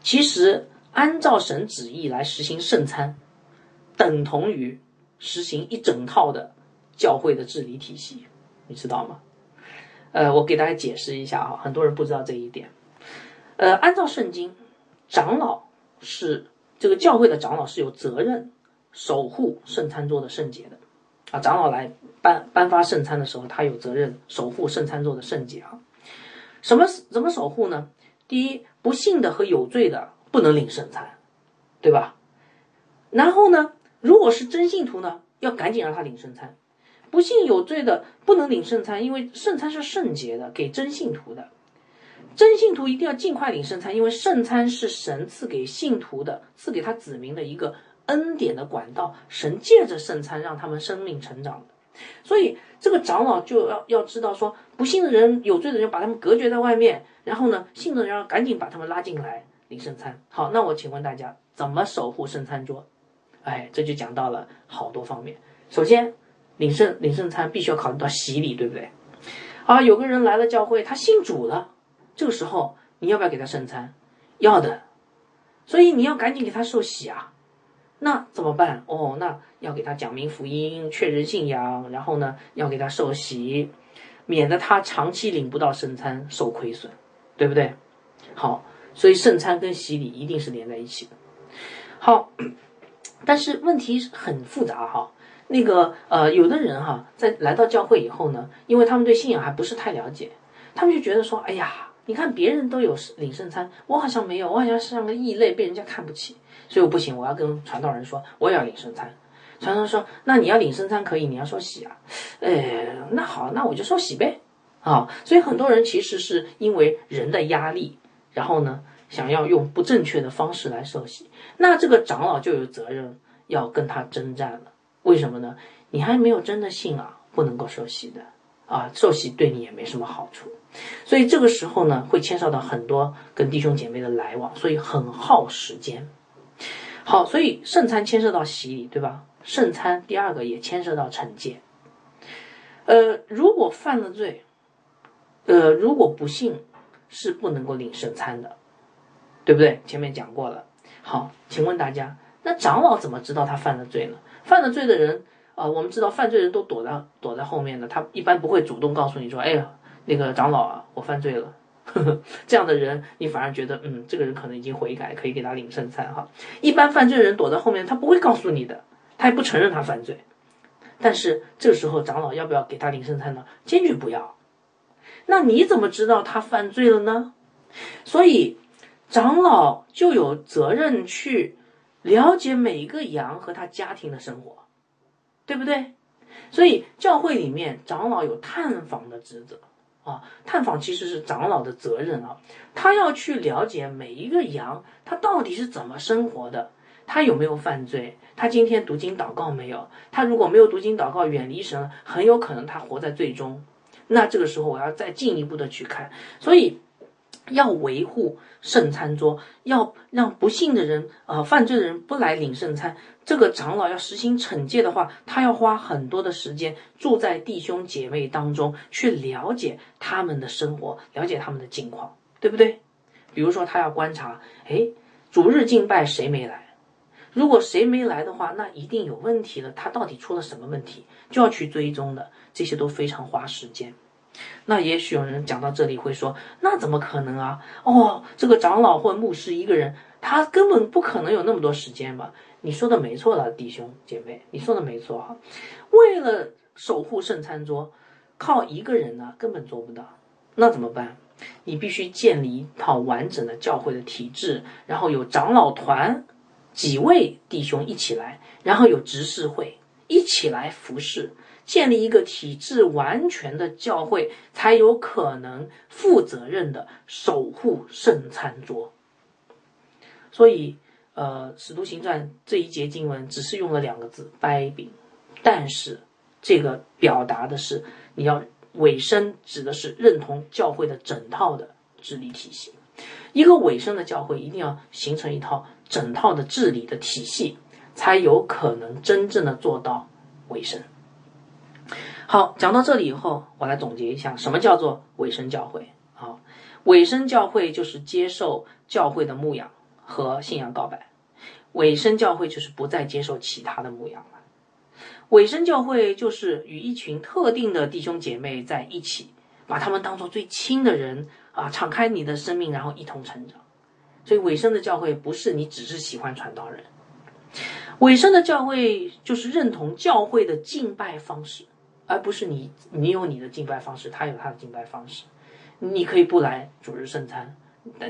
其实，按照神旨意来实行圣餐，等同于实行一整套的教会的治理体系，你知道吗？呃，我给大家解释一下哈，很多人不知道这一点。呃，按照圣经，长老是这个教会的长老是有责任守护圣餐桌的圣洁的啊。长老来颁颁发圣餐的时候，他有责任守护圣餐座的圣洁啊。什么怎么守护呢？第一，不信的和有罪的不能领圣餐，对吧？然后呢，如果是真信徒呢，要赶紧让他领圣餐；不信有罪的不能领圣餐，因为圣餐是圣洁的，给真信徒的。真信徒一定要尽快领圣餐，因为圣餐是神赐给信徒的，赐给他子民的一个恩典的管道。神借着圣餐让他们生命成长，所以这个长老就要要知道说，不信的人、有罪的人把他们隔绝在外面，然后呢，信的人要赶紧把他们拉进来领圣餐。好，那我请问大家，怎么守护圣餐桌？哎，这就讲到了好多方面。首先，领圣领圣餐必须要考虑到洗礼，对不对？啊，有个人来了教会，他信主了。这个时候你要不要给他圣餐？要的，所以你要赶紧给他受洗啊。那怎么办？哦，那要给他讲明福音，确认信仰，然后呢，要给他受洗，免得他长期领不到圣餐受亏损，对不对？好，所以圣餐跟洗礼一定是连在一起的。好，[clears throat] 但是问题很复杂哈。那个呃，有的人哈，在来到教会以后呢，因为他们对信仰还不是太了解，他们就觉得说，哎呀。你看别人都有领圣餐，我好像没有，我好像是像个异类，被人家看不起，所以我不行，我要跟传道人说，我也要领圣餐。传道人说，那你要领圣餐可以，你要受洗啊。哎，那好，那我就受洗呗。啊，所以很多人其实是因为人的压力，然后呢，想要用不正确的方式来受洗，那这个长老就有责任要跟他征战了。为什么呢？你还没有真的信啊，不能够受洗的啊，受洗对你也没什么好处。所以这个时候呢，会牵涉到很多跟弟兄姐妹的来往，所以很耗时间。好，所以圣餐牵涉到洗礼，对吧？圣餐第二个也牵涉到惩戒。呃，如果犯了罪，呃，如果不幸是不能够领圣餐的，对不对？前面讲过了。好，请问大家，那长老怎么知道他犯了罪呢？犯了罪的人啊，我们知道犯罪人都躲在躲在后面的，他一般不会主动告诉你说，哎呀。那个长老啊，我犯罪了，[laughs] 这样的人你反而觉得，嗯，这个人可能已经悔改，可以给他领圣餐哈。一般犯罪人躲在后面，他不会告诉你的，他也不承认他犯罪。但是这时候长老要不要给他领圣餐呢？坚决不要。那你怎么知道他犯罪了呢？所以长老就有责任去了解每一个羊和他家庭的生活，对不对？所以教会里面长老有探访的职责。啊，探访其实是长老的责任啊，他要去了解每一个羊，他到底是怎么生活的，他有没有犯罪，他今天读经祷告没有？他如果没有读经祷告，远离神，很有可能他活在最终。那这个时候我要再进一步的去看，所以。要维护圣餐桌，要让不幸的人、呃犯罪的人不来领圣餐。这个长老要实行惩戒的话，他要花很多的时间住在弟兄姐妹当中，去了解他们的生活，了解他们的境况，对不对？比如说，他要观察，哎，主日敬拜谁没来？如果谁没来的话，那一定有问题了。他到底出了什么问题？就要去追踪的，这些都非常花时间。那也许有人讲到这里会说，那怎么可能啊？哦，这个长老或牧师一个人，他根本不可能有那么多时间吧？你说的没错了，弟兄姐妹，你说的没错哈。为了守护圣餐桌，靠一个人呢根本做不到。那怎么办？你必须建立一套完整的教会的体制，然后有长老团几位弟兄一起来，然后有执事会一起来服侍。建立一个体制完全的教会，才有可能负责任的守护圣餐桌。所以，呃，《使徒行传》这一节经文只是用了两个字“掰饼”，但是这个表达的是你要委身，指的是认同教会的整套的治理体系。一个委身的教会一定要形成一套整套的治理的体系，才有可能真正的做到委身。好，讲到这里以后，我来总结一下，什么叫做委身教会？啊，委身教会就是接受教会的牧养。和信仰告白，委身教会就是不再接受其他的牧养了。委身教会就是与一群特定的弟兄姐妹在一起，把他们当做最亲的人啊，敞开你的生命，然后一同成长。所以，委身的教会不是你只是喜欢传道人，委身的教会就是认同教会的敬拜方式，而不是你你有你的敬拜方式，他有他的敬拜方式。你可以不来主日圣餐，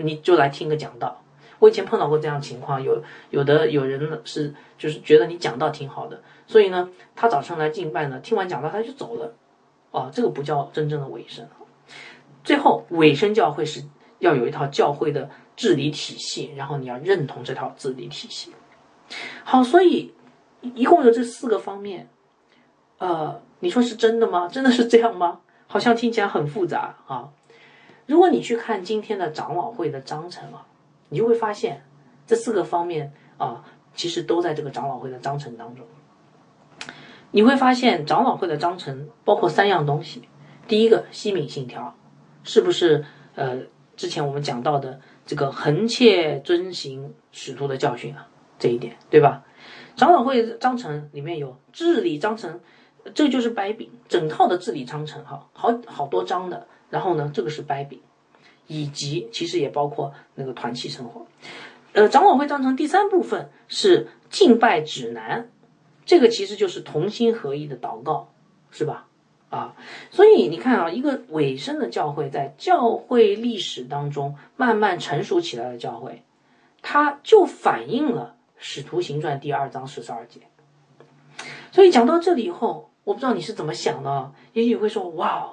你就来听个讲道。我以前碰到过这样情况，有有的有人是就是觉得你讲道挺好的，所以呢，他早上来敬拜呢，听完讲道他就走了，哦，这个不叫真正的委身。最后，委身教会是要有一套教会的治理体系，然后你要认同这套治理体系。好，所以一共有这四个方面，呃，你说是真的吗？真的是这样吗？好像听起来很复杂啊。如果你去看今天的长老会的章程啊。你就会发现，这四个方面啊，其实都在这个长老会的章程当中。你会发现，长老会的章程包括三样东西。第一个，西敏信条，是不是呃之前我们讲到的这个横切遵行使徒的教训啊？这一点对吧？长老会章程里面有治理章程，这个就是掰饼，整套的治理章程哈，好好多章的。然后呢，这个是掰饼。以及其实也包括那个团契生活，呃，长老会章程第三部分是敬拜指南，这个其实就是同心合一的祷告，是吧？啊，所以你看啊，一个尾声的教会，在教会历史当中慢慢成熟起来的教会，它就反映了《使徒行传》第二章十二节。所以讲到这里以后，我不知道你是怎么想的，也许会说哇。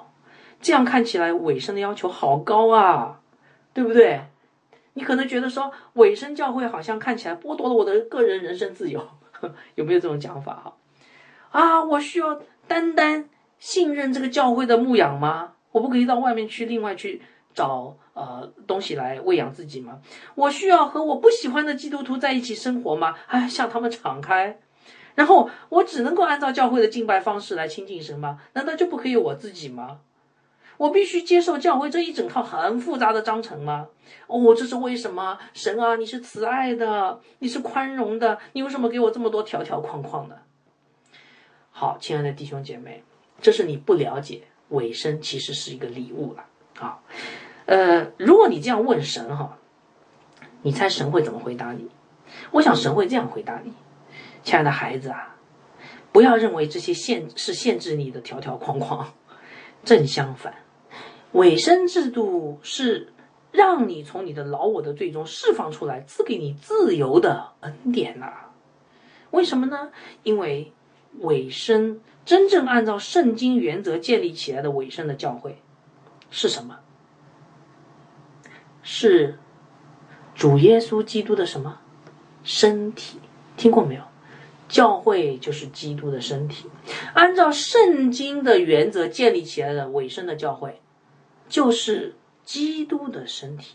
这样看起来，尾声的要求好高啊，对不对？你可能觉得说，尾声教会好像看起来剥夺了我的个人人身自由，[laughs] 有没有这种讲法哈？啊，我需要单单信任这个教会的牧养吗？我不可以到外面去另外去找呃东西来喂养自己吗？我需要和我不喜欢的基督徒在一起生活吗？哎，向他们敞开，然后我只能够按照教会的敬拜方式来亲近神吗？难道就不可以我自己吗？我必须接受教会这一整套很复杂的章程吗？哦，这是为什么？神啊，你是慈爱的，你是宽容的，你为什么给我这么多条条框框的？好，亲爱的弟兄姐妹，这是你不了解尾声其实是一个礼物了啊。呃，如果你这样问神哈，你猜神会怎么回答你？我想神会这样回答你：亲爱的孩子啊，不要认为这些限是限制你的条条框框，正相反。委身制度是让你从你的老我的最终释放出来，赐给你自由的恩典呐。为什么呢？因为委身真正按照圣经原则建立起来的委身的教会是什么？是主耶稣基督的什么身体？听过没有？教会就是基督的身体，按照圣经的原则建立起来的委身的教会。就是基督的身体，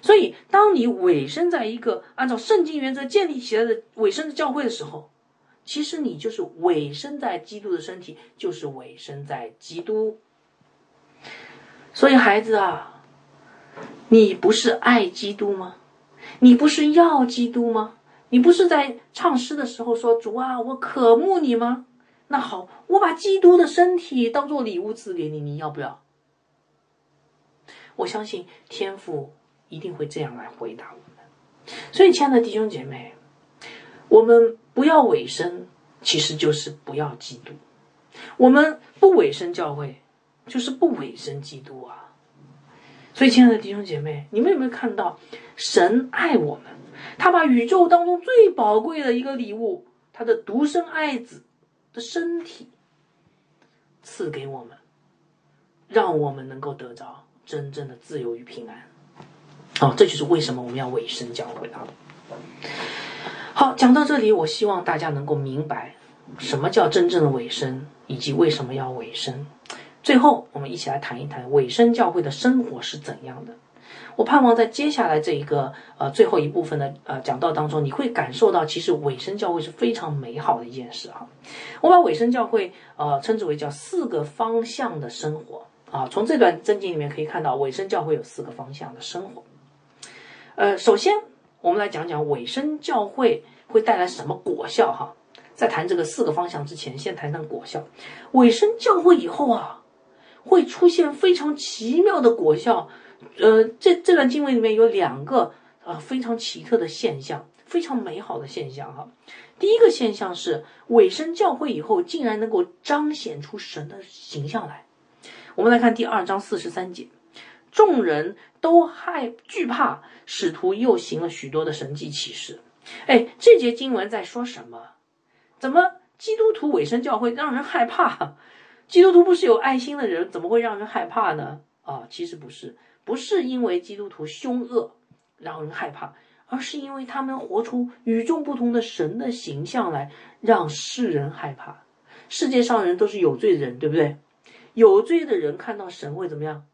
所以当你委身在一个按照圣经原则建立起来的委身的教会的时候，其实你就是委身在基督的身体，就是委身在基督。所以孩子啊，你不是爱基督吗？你不是要基督吗？你不是在唱诗的时候说主啊，我渴慕你吗？那好，我把基督的身体当做礼物赐给你，你要不要？我相信天父一定会这样来回答我们。所以，亲爱的弟兄姐妹，我们不要委身，其实就是不要基督。我们不委身教会，就是不委身基督啊。所以，亲爱的弟兄姐妹，你们有没有看到神爱我们？他把宇宙当中最宝贵的一个礼物，他的独生爱子的身体赐给我们，让我们能够得着。真正的自由与平安，哦，这就是为什么我们要委身教会啊。好，讲到这里，我希望大家能够明白什么叫真正的委身，以及为什么要委身。最后，我们一起来谈一谈委身教会的生活是怎样的。我盼望在接下来这一个呃最后一部分的呃讲道当中，你会感受到其实委身教会是非常美好的一件事哈。我把委身教会呃称之为叫四个方向的生活啊。从这段真经里面可以看到，委身教会有四个方向的生活。呃，首先我们来讲讲委身教会会带来什么果效哈。在谈这个四个方向之前，先谈谈果效。委身教会以后啊，会出现非常奇妙的果效。呃，这这段经文里面有两个呃非常奇特的现象，非常美好的现象哈。第一个现象是委身教会以后，竟然能够彰显出神的形象来。我们来看第二章四十三节，众人都害惧怕，使徒又行了许多的神迹奇事。哎，这节经文在说什么？怎么基督徒委身教会让人害怕？基督徒不是有爱心的人，怎么会让人害怕呢？啊，其实不是。不是因为基督徒凶恶让人害怕，而是因为他们活出与众不同的神的形象来，让世人害怕。世界上人都是有罪的人，对不对？有罪的人看到神会怎么样？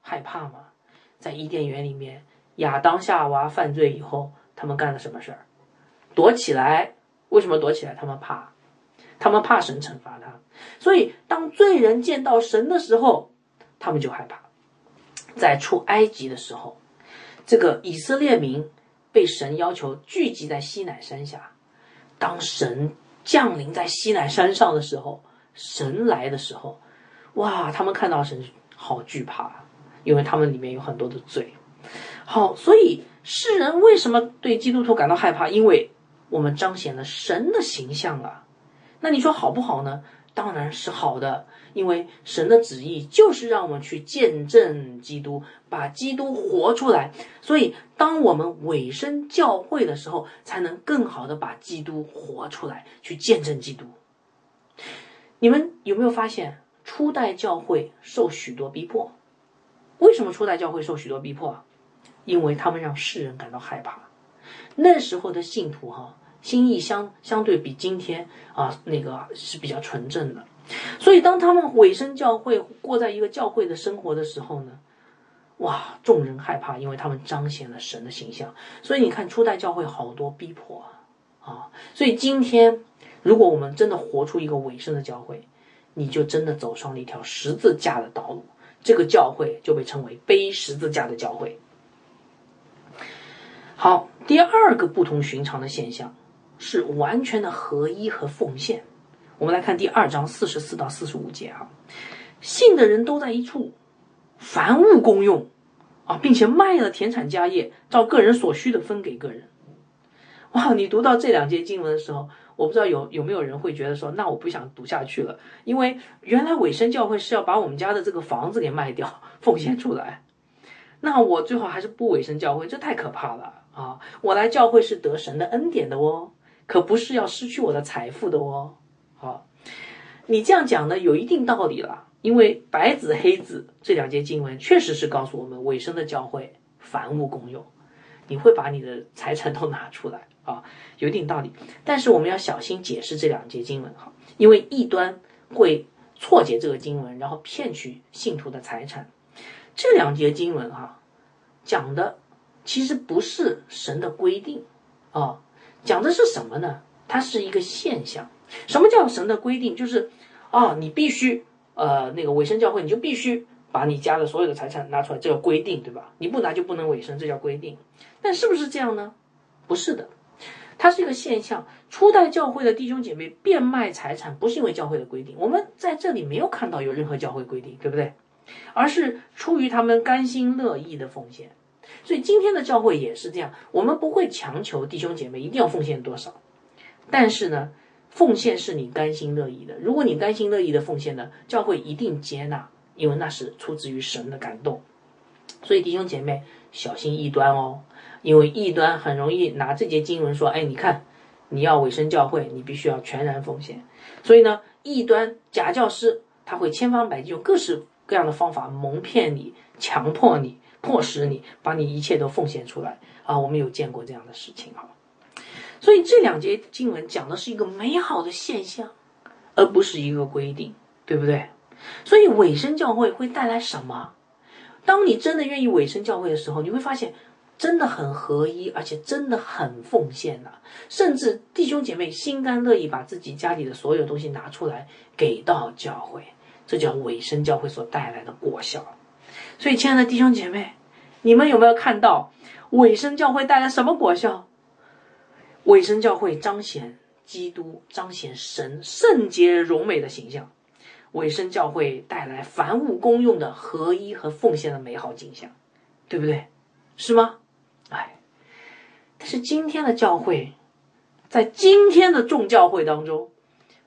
害怕吗？在伊甸园里面，亚当夏娃犯罪以后，他们干了什么事儿？躲起来。为什么躲起来？他们怕，他们怕神惩罚他。所以，当罪人见到神的时候，他们就害怕。在出埃及的时候，这个以色列民被神要求聚集在西乃山下。当神降临在西乃山上的时候，神来的时候，哇！他们看到神好惧怕，因为他们里面有很多的罪。好，所以世人为什么对基督徒感到害怕？因为我们彰显了神的形象啊。那你说好不好呢？当然是好的。因为神的旨意就是让我们去见证基督，把基督活出来。所以，当我们委身教会的时候，才能更好的把基督活出来，去见证基督。你们有没有发现，初代教会受许多逼迫？为什么初代教会受许多逼迫？因为他们让世人感到害怕。那时候的信徒哈，心意相相对比今天啊那个是比较纯正的。所以，当他们委身教会，过在一个教会的生活的时候呢，哇，众人害怕，因为他们彰显了神的形象。所以你看，初代教会好多逼迫啊，啊，所以今天，如果我们真的活出一个委身的教会，你就真的走上了一条十字架的道路，这个教会就被称为背十字架的教会。好，第二个不同寻常的现象是完全的合一和奉献。我们来看第二章四十四到四十五节啊，信的人都在一处，凡物公用啊，并且卖了田产家业，照个人所需的分给个人。哇，你读到这两节经文的时候，我不知道有有没有人会觉得说，那我不想读下去了，因为原来委身教会是要把我们家的这个房子给卖掉，[laughs] 奉献出来，那我最好还是不委身教会，这太可怕了啊！我来教会是得神的恩典的哦，可不是要失去我的财富的哦。好，你这样讲呢，有一定道理了。因为白纸黑字这两节经文确实是告诉我们，尾声的教会凡物公用，你会把你的财产都拿出来啊，有一定道理。但是我们要小心解释这两节经文哈，因为异端会错解这个经文，然后骗取信徒的财产。这两节经文哈，讲的其实不是神的规定啊，讲的是什么呢？它是一个现象。什么叫神的规定？就是，啊，你必须，呃，那个委身教会，你就必须把你家的所有的财产拿出来，这叫规定，对吧？你不拿就不能委身，这叫规定。但是不是这样呢？不是的，它是一个现象。初代教会的弟兄姐妹变卖财产，不是因为教会的规定，我们在这里没有看到有任何教会规定，对不对？而是出于他们甘心乐意的奉献。所以今天的教会也是这样，我们不会强求弟兄姐妹一定要奉献多少，但是呢。奉献是你甘心乐意的。如果你甘心乐意的奉献呢，教会一定接纳，因为那是出自于神的感动。所以弟兄姐妹小心异端哦，因为异端很容易拿这节经文说：“哎，你看，你要委身教会，你必须要全然奉献。”所以呢，异端假教师他会千方百计用各式各样的方法蒙骗你、强迫你、迫使你把你一切都奉献出来啊！我们有见过这样的事情哈。所以这两节经文讲的是一个美好的现象，而不是一个规定，对不对？所以委身教会会带来什么？当你真的愿意委身教会的时候，你会发现真的很合一，而且真的很奉献的，甚至弟兄姐妹心甘乐意把自己家里的所有东西拿出来给到教会，这叫委身教会所带来的果效。所以，亲爱的弟兄姐妹，你们有没有看到委身教会带来什么果效？委身教会彰显基督，彰显神圣洁荣美的形象。委身教会带来凡物公用的合一和奉献的美好景象，对不对？是吗？哎，但是今天的教会，在今天的众教会当中，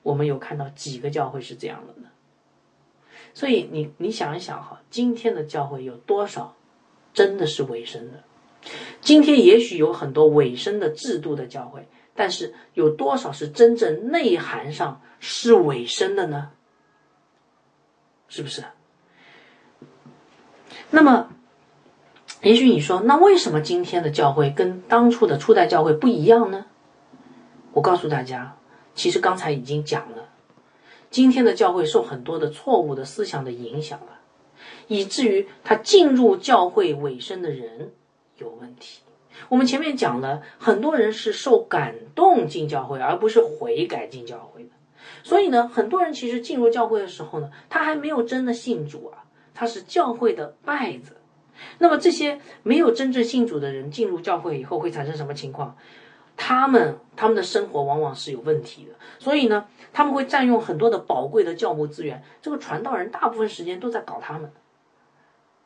我们有看到几个教会是这样的呢？所以你你想一想哈，今天的教会有多少真的是委身的？今天也许有很多委身的制度的教会，但是有多少是真正内涵上是委身的呢？是不是？那么，也许你说，那为什么今天的教会跟当初的初代教会不一样呢？我告诉大家，其实刚才已经讲了，今天的教会受很多的错误的思想的影响了，以至于他进入教会尾声的人。有问题。我们前面讲了，很多人是受感动进教会，而不是悔改进教会的。所以呢，很多人其实进入教会的时候呢，他还没有真的信主啊，他是教会的败子。那么这些没有真正信主的人进入教会以后会产生什么情况？他们他们的生活往往是有问题的。所以呢，他们会占用很多的宝贵的教牧资源。这个传道人大部分时间都在搞他们，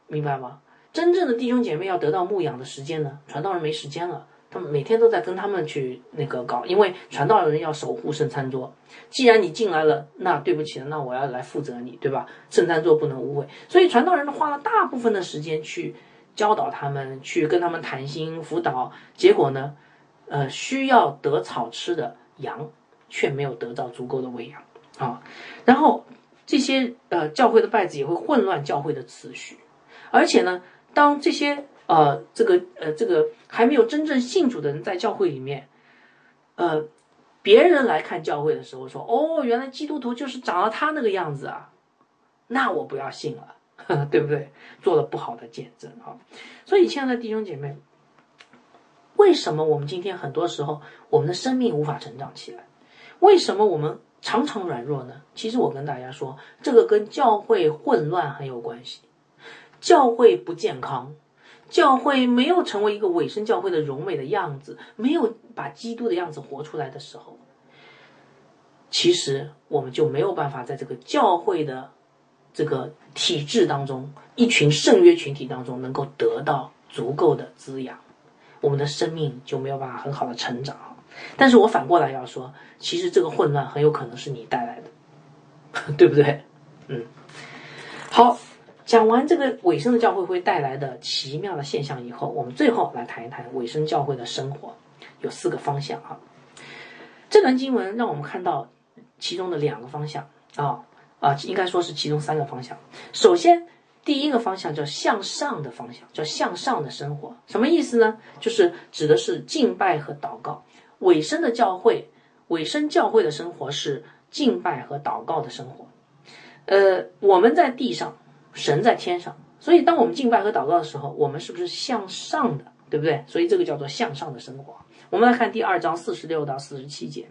明白吗？真正的弟兄姐妹要得到牧养的时间呢，传道人没时间了。他们每天都在跟他们去那个搞，因为传道人要守护圣餐桌。既然你进来了，那对不起，那我要来负责你，对吧？圣餐桌不能污秽，所以传道人花了大部分的时间去教导他们，去跟他们谈心辅导。结果呢，呃，需要得草吃的羊却没有得到足够的喂养啊。然后这些呃教会的拜子也会混乱教会的次序，而且呢。当这些呃，这个呃，这个还没有真正信主的人在教会里面，呃，别人来看教会的时候说：“哦，原来基督徒就是长了他那个样子啊！”那我不要信了，呵 [laughs] 呵对不对？做了不好的见证啊！所以，亲爱的弟兄姐妹，为什么我们今天很多时候我们的生命无法成长起来？为什么我们常常软弱呢？其实我跟大家说，这个跟教会混乱很有关系。教会不健康，教会没有成为一个委身教会的荣美的样子，没有把基督的样子活出来的时候，其实我们就没有办法在这个教会的这个体制当中，一群圣约群体当中能够得到足够的滋养，我们的生命就没有办法很好的成长。但是我反过来要说，其实这个混乱很有可能是你带来的，[laughs] 对不对？嗯，好。讲完这个尾声的教会会带来的奇妙的现象以后，我们最后来谈一谈尾声教会的生活，有四个方向啊。这段经文让我们看到其中的两个方向啊啊，应该说是其中三个方向。首先，第一个方向叫向上的方向，叫向上的生活，什么意思呢？就是指的是敬拜和祷告。尾声的教会，尾声教会的生活是敬拜和祷告的生活。呃，我们在地上。神在天上，所以当我们敬拜和祷告的时候，我们是不是向上的，对不对？所以这个叫做向上的生活。我们来看第二章四十六到四十七节，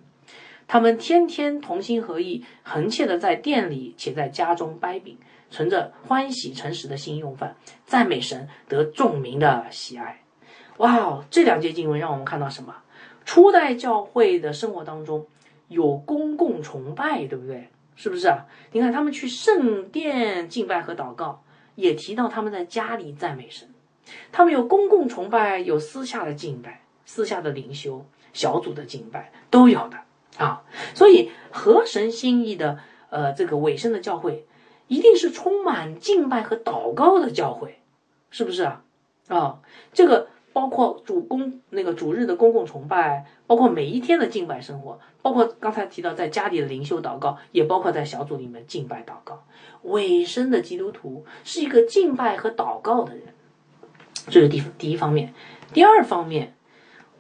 他们天天同心合意，恒切的在店里且在家中掰饼，存着欢喜诚实的心用饭，赞美神，得众民的喜爱。哇哦，这两节经文让我们看到什么？初代教会的生活当中有公共崇拜，对不对？是不是啊？你看他们去圣殿敬拜和祷告，也提到他们在家里赞美神。他们有公共崇拜，有私下的敬拜，私下的灵修小组的敬拜都有的啊。所以合神心意的呃这个尾声的教会，一定是充满敬拜和祷告的教会，是不是啊？啊，这个。包括主公那个主日的公共崇拜，包括每一天的敬拜生活，包括刚才提到在家里的灵修祷告，也包括在小组里面敬拜祷告。尾声的基督徒是一个敬拜和祷告的人，这是第第一方面。第二方面，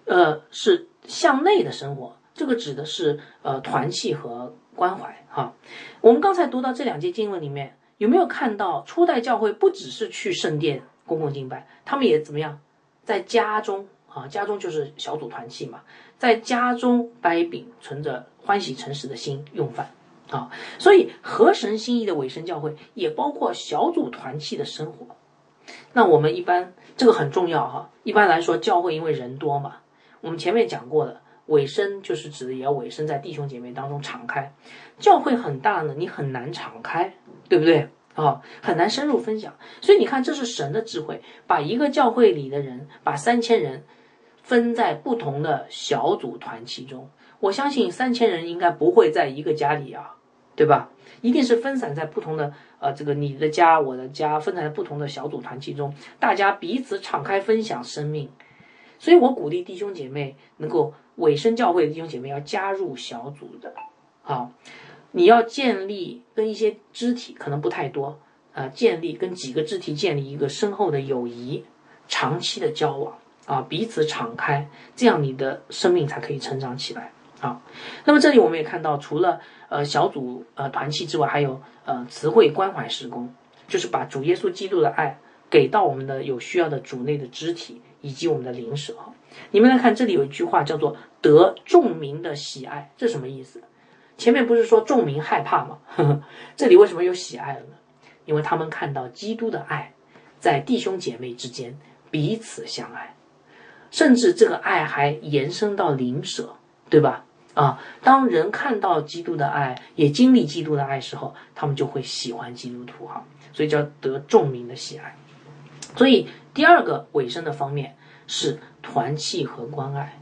呃，是向内的生活，这个指的是呃团契和关怀哈。我们刚才读到这两节经文里面，有没有看到初代教会不只是去圣殿公共敬拜，他们也怎么样，在家中啊，家中就是小组团契嘛，在家中掰饼，存着欢喜诚实的心用饭啊。所以合神心意的委身教会也包括小组团契的生活。那我们一般这个很重要哈。一般来说，教会因为人多嘛，我们前面讲过的，委身就是指的也要委身在弟兄姐妹当中敞开。教会很大呢，你很难敞开，对不对啊？很难深入分享。所以你看，这是神的智慧，把一个教会里的人，把三千人分在不同的小组团其中。我相信三千人应该不会在一个家里啊，对吧？一定是分散在不同的呃，这个你的家、我的家，分散在不同的小组团其中，大家彼此敞开分享生命。所以我鼓励弟兄姐妹能够委身教会的弟兄姐妹要加入小组的，好，你要建立跟一些肢体可能不太多，呃，建立跟几个肢体建立一个深厚的友谊，长期的交往啊，彼此敞开，这样你的生命才可以成长起来啊。那么这里我们也看到，除了呃，小组呃团契之外，还有呃词汇关怀施工，就是把主耶稣基督的爱给到我们的有需要的主内的肢体以及我们的灵舍。你们来看，这里有一句话叫做“得众民的喜爱”，这什么意思？前面不是说众民害怕吗？呵 [laughs] 呵这里为什么有喜爱了呢？因为他们看到基督的爱在弟兄姐妹之间彼此相爱，甚至这个爱还延伸到灵舍，对吧？啊，当人看到基督的爱，也经历基督的爱时候，他们就会喜欢基督徒哈，所以叫得众民的喜爱。所以第二个尾声的方面是团契和关爱。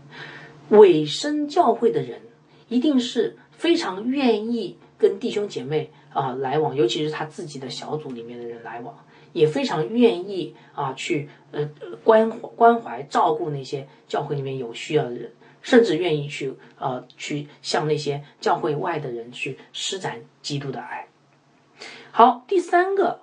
尾声教会的人一定是非常愿意跟弟兄姐妹啊来往，尤其是他自己的小组里面的人来往，也非常愿意啊去呃关关怀照顾那些教会里面有需要的人。甚至愿意去呃去向那些教会外的人去施展基督的爱。好，第三个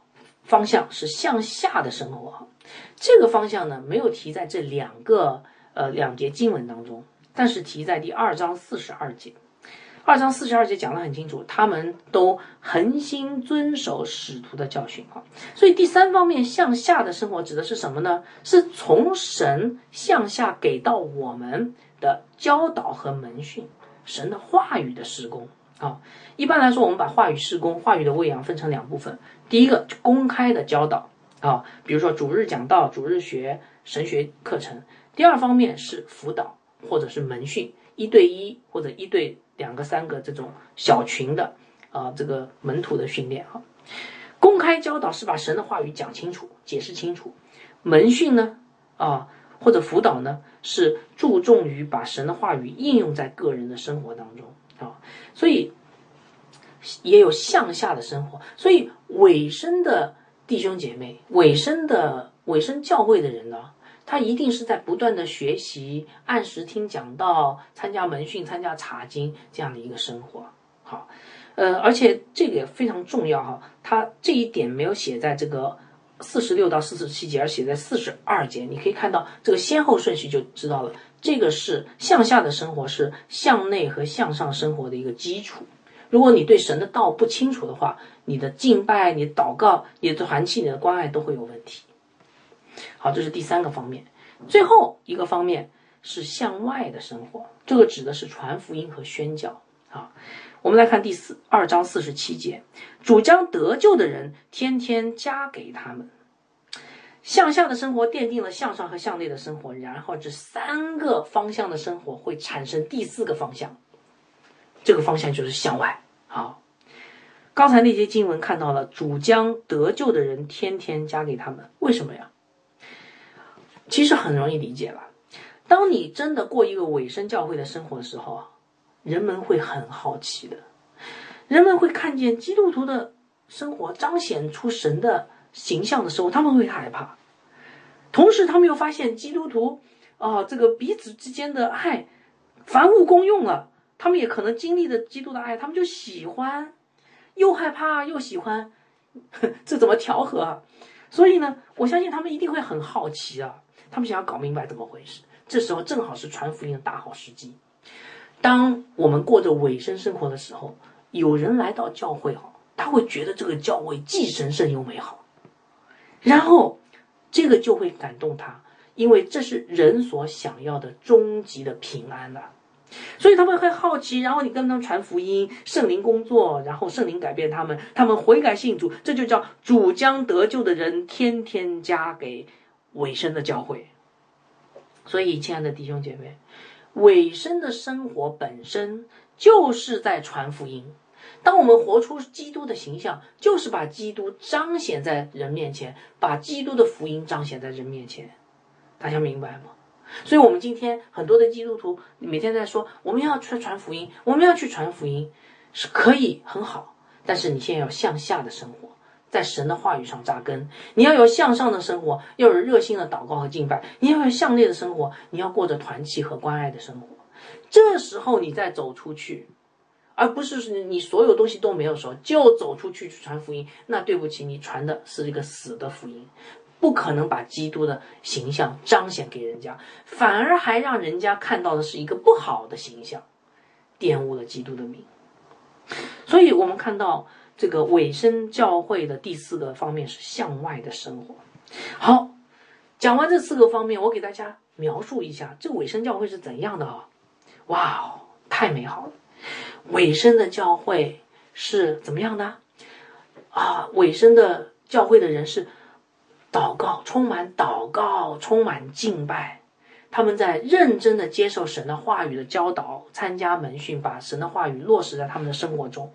方向是向下的生活，这个方向呢没有提在这两个呃两节经文当中，但是提在第二章四十二节。二章四十二节讲得很清楚，他们都恒心遵守使徒的教训啊。所以第三方面向下的生活指的是什么呢？是从神向下给到我们。的教导和门训，神的话语的施工啊。一般来说，我们把话语施工、话语的喂养分成两部分。第一个，公开的教导啊，比如说主日讲道、主日学、神学课程。第二方面是辅导或者是门训，一对一或者一对两个、三个这种小群的啊，这个门徒的训练哈。公开教导是把神的话语讲清楚、解释清楚，门训呢啊。或者辅导呢，是注重于把神的话语应用在个人的生活当中啊，所以也有向下的生活。所以尾声的弟兄姐妹，尾声的尾声教会的人呢，他一定是在不断的学习，按时听讲道，参加门训，参加查经这样的一个生活。好，呃，而且这个也非常重要哈，他这一点没有写在这个。四十六到四十七节，而写在四十二节，你可以看到这个先后顺序就知道了。这个是向下的生活，是向内和向上生活的一个基础。如果你对神的道不清楚的话，你的敬拜、你祷告、你的团契、你的关爱都会有问题。好，这是第三个方面。最后一个方面是向外的生活，这个指的是传福音和宣教啊。我们来看第四二章四十七节，主将得救的人天天加给他们。向下的生活奠定了向上和向内的生活，然后这三个方向的生活会产生第四个方向，这个方向就是向外。好，刚才那些经文看到了，主将得救的人天天加给他们，为什么呀？其实很容易理解了，当你真的过一个委身教会的生活的时候啊。人们会很好奇的，人们会看见基督徒的生活彰显出神的形象的时候，他们会害怕。同时，他们又发现基督徒啊，这个彼此之间的爱，凡物公用了，他们也可能经历着基督的爱，他们就喜欢，又害怕又喜欢，[laughs] 这怎么调和啊？所以呢，我相信他们一定会很好奇啊，他们想要搞明白怎么回事。这时候正好是传福音的大好时机。当我们过着尾声生活的时候，有人来到教会哈，他会觉得这个教会既神圣又美好，然后这个就会感动他，因为这是人所想要的终极的平安的。所以他们会好奇，然后你跟他们传福音，圣灵工作，然后圣灵改变他们，他们悔改信主，这就叫主将得救的人天天加给尾声的教会。所以，亲爱的弟兄姐妹，尾声的生活本身就是在传福音。当我们活出基督的形象，就是把基督彰显在人面前，把基督的福音彰显在人面前。大家明白吗？所以，我们今天很多的基督徒每天在说，我们要去传福音，我们要去传福音，是可以很好。但是，你现在要向下的生活，在神的话语上扎根。你要有向上的生活，要有热心的祷告和敬拜。你要有向内的生活，你要过着团契和关爱的生活。这时候，你再走出去，而不是你所有东西都没有时候就走出去去传福音。那对不起，你传的是一个死的福音。不可能把基督的形象彰显给人家，反而还让人家看到的是一个不好的形象，玷污了基督的名。所以，我们看到这个尾声教会的第四个方面是向外的生活。好，讲完这四个方面，我给大家描述一下这尾声教会是怎样的啊？哇哦，太美好了！尾声的教会是怎么样的啊？尾声的教会的人是。祷告，充满祷告，充满敬拜。他们在认真的接受神的话语的教导，参加门训，把神的话语落实在他们的生活中。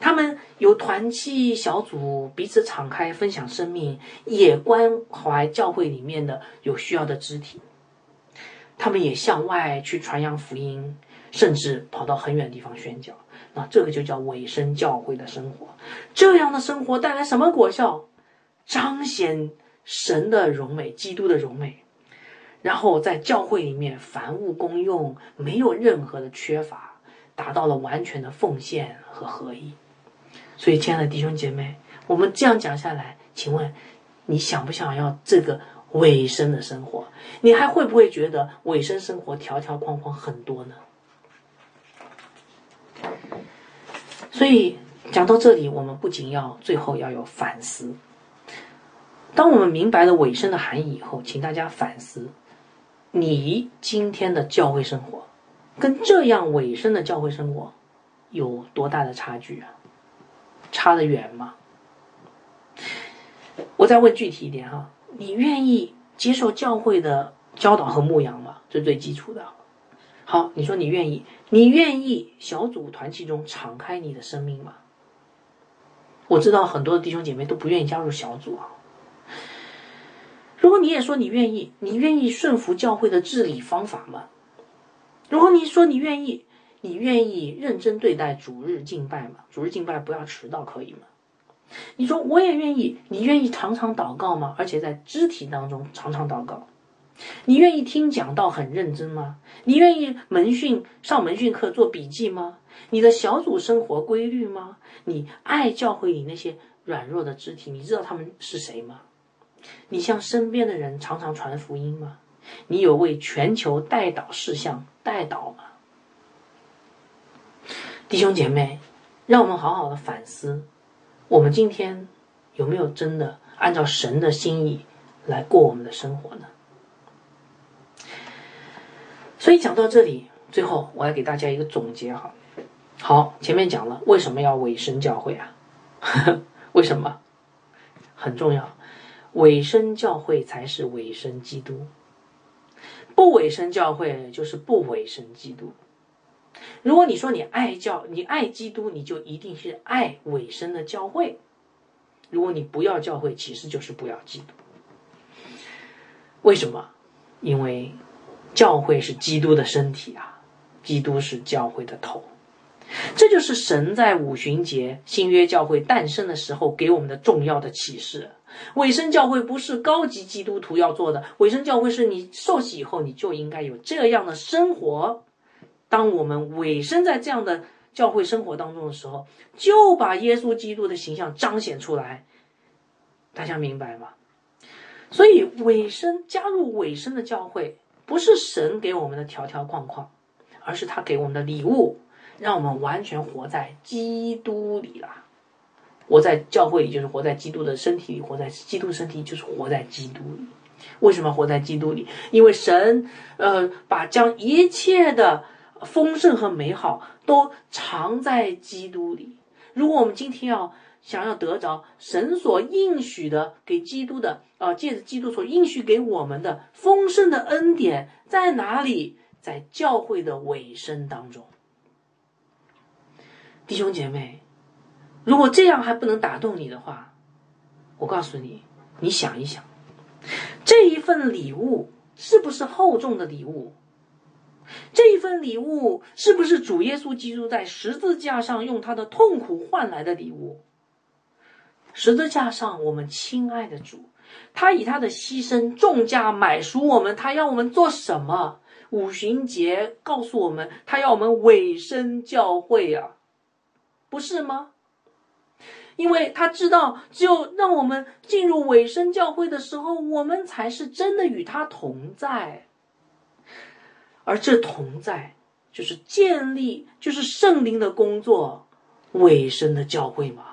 他们有团契小组，彼此敞开分享生命，也关怀教会里面的有需要的肢体。他们也向外去传扬福音，甚至跑到很远地方宣教。那这个就叫委身教会的生活。这样的生活带来什么果效？彰显神的荣美，基督的荣美，然后在教会里面凡物公用，没有任何的缺乏，达到了完全的奉献和合一。所以，亲爱的弟兄姐妹，我们这样讲下来，请问你想不想要这个尾声的生活？你还会不会觉得尾声生活条条框框很多呢？所以讲到这里，我们不仅要最后要有反思。当我们明白了尾声的含义以后，请大家反思：你今天的教会生活，跟这样尾声的教会生活有多大的差距啊？差得远吗？我再问具体一点哈，你愿意接受教会的教导和牧养吗？这最基础的。好，你说你愿意，你愿意小组团契中敞开你的生命吗？我知道很多的弟兄姐妹都不愿意加入小组啊。如果你也说你愿意，你愿意顺服教会的治理方法吗？如果你说你愿意，你愿意认真对待主日敬拜吗？主日敬拜不要迟到，可以吗？你说我也愿意，你愿意常常祷告吗？而且在肢体当中常常祷告，你愿意听讲道很认真吗？你愿意门训上门训课做笔记吗？你的小组生活规律吗？你爱教会里那些软弱的肢体，你知道他们是谁吗？你向身边的人常常传福音吗？你有为全球代祷事项代祷吗？弟兄姐妹，让我们好好的反思，我们今天有没有真的按照神的心意来过我们的生活呢？所以讲到这里，最后我要给大家一个总结哈。好，前面讲了为什么要委身教会啊？[laughs] 为什么？很重要。委身教会才是委身基督，不委身教会就是不委身基督。如果你说你爱教，你爱基督，你就一定是爱委身的教会。如果你不要教会，其实就是不要基督。为什么？因为教会是基督的身体啊，基督是教会的头。这就是神在五旬节新约教会诞生的时候给我们的重要的启示。委身教会不是高级基督徒要做的，委身教会是你受洗以后你就应该有这样的生活。当我们委身在这样的教会生活当中的时候，就把耶稣基督的形象彰显出来。大家明白吗？所以委身加入委身的教会，不是神给我们的条条框框，而是他给我们的礼物，让我们完全活在基督里了。活在教会里就是活在基督的身体里，活在基督身体就是活在基督里。为什么活在基督里？因为神，呃，把将一切的丰盛和美好都藏在基督里。如果我们今天要想要得着神所应许的给基督的，啊，借着基督所应许给我们的丰盛的恩典在哪里？在教会的尾声当中，弟兄姐妹，如果这样还不能打动你的话，我告诉你，你想一想。这一份礼物是不是厚重的礼物？这一份礼物是不是主耶稣基督在十字架上用他的痛苦换来的礼物？十字架上，我们亲爱的主，他以他的牺牲重价买赎我们，他要我们做什么？五旬节告诉我们，他要我们委身教会啊，不是吗？因为他知道，只有让我们进入尾声教会的时候，我们才是真的与他同在。而这同在，就是建立，就是圣灵的工作，尾声的教会嘛，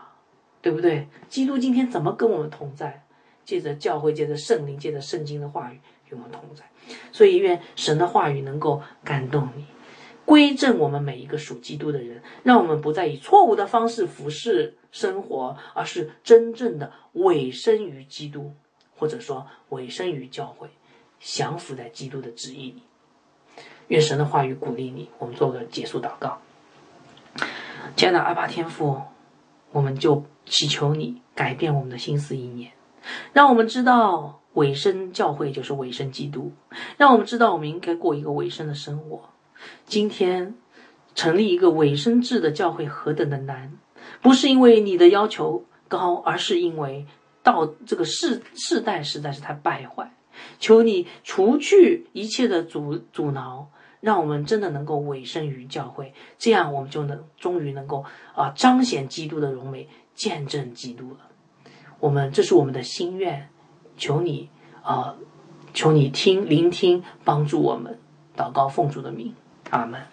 对不对？基督今天怎么跟我们同在？借着教会，借着圣灵，借着圣经的话语与我们同在。所以，愿神的话语能够感动你。归正我们每一个属基督的人，让我们不再以错误的方式服侍生活，而是真正的委身于基督，或者说委身于教会，降服在基督的旨意里。愿神的话语鼓励你。我们做个结束祷告。亲爱的阿爸天父，我们就祈求你改变我们的心思意念，让我们知道委身教会就是委身基督，让我们知道我们应该过一个委身的生活。今天成立一个委身制的教会何等的难，不是因为你的要求高，而是因为到这个世世代实在是太败坏。求你除去一切的阻阻挠，让我们真的能够委身于教会，这样我们就能终于能够啊彰显基督的荣美，见证基督了。我们这是我们的心愿，求你啊，求你听聆听，帮助我们，祷告奉主的名。阿门。